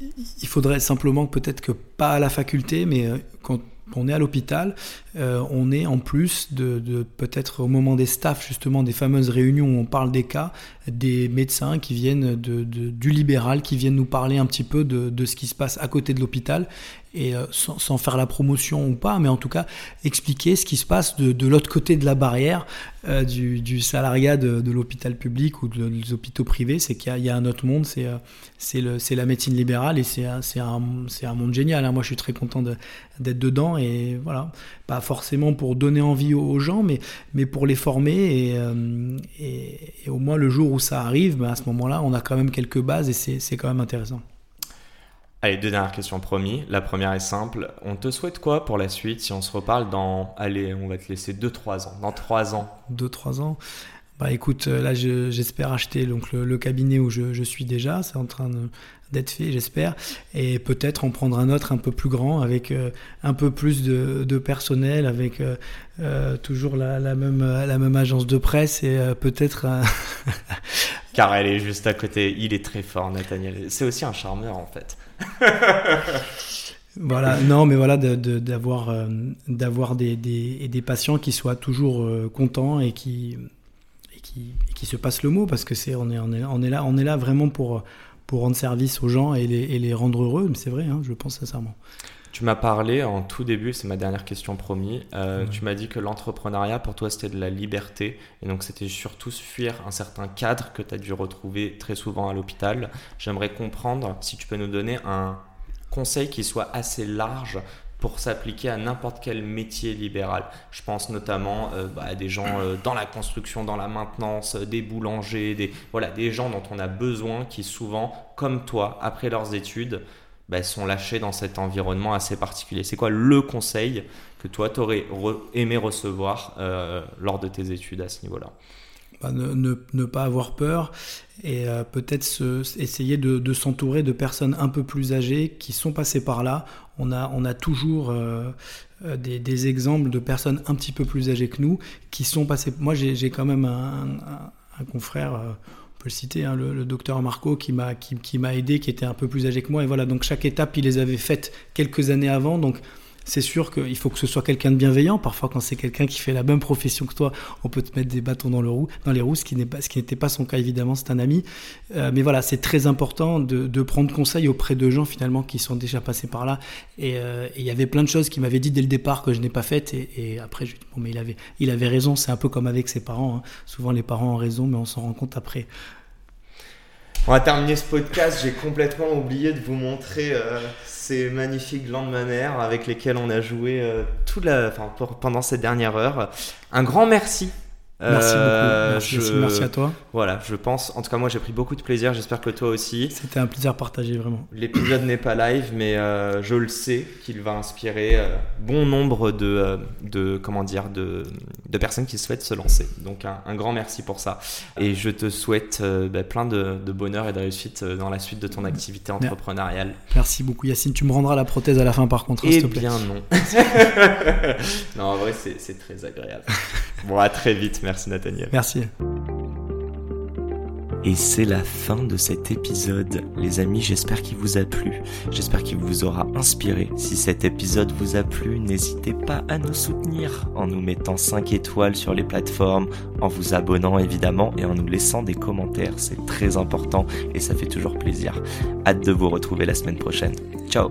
Il faudrait simplement peut-être que pas à la faculté, mais euh, quand on est à l'hôpital, euh, on est en plus de, peut-être au moment des staffs, justement, des fameuses réunions où on parle des cas, des médecins qui viennent de, du libéral, qui viennent nous parler un petit peu de, ce qui se passe à côté de l'hôpital. et euh, sans, faire la promotion ou pas, mais en tout cas expliquer ce qui se passe de, l'autre côté de la barrière euh, du, salariat de, l'hôpital public ou des hôpitaux privés. C'est qu'il y, a un autre monde, c'est euh, la médecine libérale et c'est un, un, monde génial. Hein. Moi, je suis très content d'être dedans et voilà, pas forcément pour donner envie aux, gens, mais, mais pour les former et, et, au moins le jour où ça arrive, ben, à ce moment-là, on a quand même quelques bases et c'est quand même intéressant. Allez, deux dernières questions promis. La première est simple. On te souhaite quoi pour la suite si on se reparle dans, allez, on va te laisser 2-3 ans, dans 3 ans? 2-3 ans Bah écoute, euh, là j'espère acheter donc, le, cabinet où je, suis déjà, c'est en train d'être fait, j'espère, et peut-être en prendre un autre un peu plus grand, avec euh, un peu plus de, personnel, avec euh, toujours la, même, la même agence de presse et peut-être... Car elle est juste à côté, il est très fort, Nathaniel. C'est aussi un charmeur en fait. voilà, non, mais voilà, d'avoir euh, d'avoir des, des, des, patients qui soient toujours euh, contents et qui, et qui, qui, se passent le mot parce que c'est on est, on est, on est là on est là vraiment pour pour rendre service aux gens et les, et les rendre heureux. C'est vrai, hein, je pense sincèrement. Tu m'as parlé en tout début, c'est ma dernière question promis. Euh, tu m'as dit que l'entrepreneuriat pour toi c'était de la liberté et donc c'était surtout fuir un certain cadre que tu as dû retrouver très souvent à l'hôpital. J'aimerais comprendre si tu peux nous donner un conseil qui soit assez large pour s'appliquer à n'importe quel métier libéral. Je pense notamment euh, bah, à des gens euh, dans la construction, dans la maintenance, des boulangers, des, voilà, des gens dont on a besoin qui souvent, comme toi, après leurs études, bah, sont lâchés dans cet environnement assez particulier. C'est quoi le conseil que toi, tu aurais aimé recevoir euh, lors de tes études à ce niveau-là? Bah, ne, pas avoir peur et euh, peut-être essayer de s'entourer de personnes un peu plus âgées qui sont passées par là. On a, on a toujours euh, des, des, exemples de personnes un petit peu plus âgées que nous qui sont passées. Moi, j'ai quand même un, un, un confrère on peut le citer, hein, le, docteur Marco qui m'a qui, qui aidé, qui était un peu plus âgé que moi. Et voilà, donc chaque étape, il les avait faites quelques années avant. Donc c'est sûr qu'il faut que ce soit quelqu'un de bienveillant. Parfois, quand c'est quelqu'un qui fait la même profession que toi, on peut te mettre des bâtons dans, le dans les roues, ce qui n'était pas, son cas évidemment, c'est un ami. Euh, mais voilà, c'est très important de, prendre conseil auprès de gens finalement qui sont déjà passés par là. Euh, et il y avait plein de choses qu'il m'avait dit dès le départ que je n'ai pas faites. Et, après, je dis, bon, mais il avait, il avait raison. C'est un peu comme avec ses parents. Hein. Souvent, les parents ont raison, mais on s'en rend compte après. On va terminer ce podcast. J'ai complètement oublié de vous montrer euh, ces magnifiques glandes mammaires avec lesquelles on a joué euh, toute la, pendant cette dernière heure. Un grand merci Merci beaucoup. Euh, merci, merci, à toi. Voilà, je pense. En tout cas, moi, j'ai pris beaucoup de plaisir. J'espère que toi aussi. C'était un plaisir partagé, vraiment. L'épisode n'est pas live, mais euh, je le sais qu'il va inspirer euh, bon nombre de, de comment dire, de, de, personnes qui souhaitent se lancer. Donc, un, grand merci pour ça. Et je te souhaite bah, plein de, de, bonheur et de réussite dans la suite de ton activité entrepreneuriale. Merci beaucoup, Yacine. Tu me rendras la prothèse à la fin, par contre, s'il te plaît. Eh bien, non. non, en vrai, c'est très agréable. Bon, à très vite. Merci Nathaniel. Merci. Et c'est la fin de cet épisode. Les amis, j'espère qu'il vous a plu. J'espère qu'il vous aura inspiré. Si cet épisode vous a plu, n'hésitez pas à nous soutenir en nous mettant 5 étoiles sur les plateformes, en vous abonnant évidemment et en nous laissant des commentaires. C'est très important et ça fait toujours plaisir. Hâte de vous retrouver la semaine prochaine. Ciao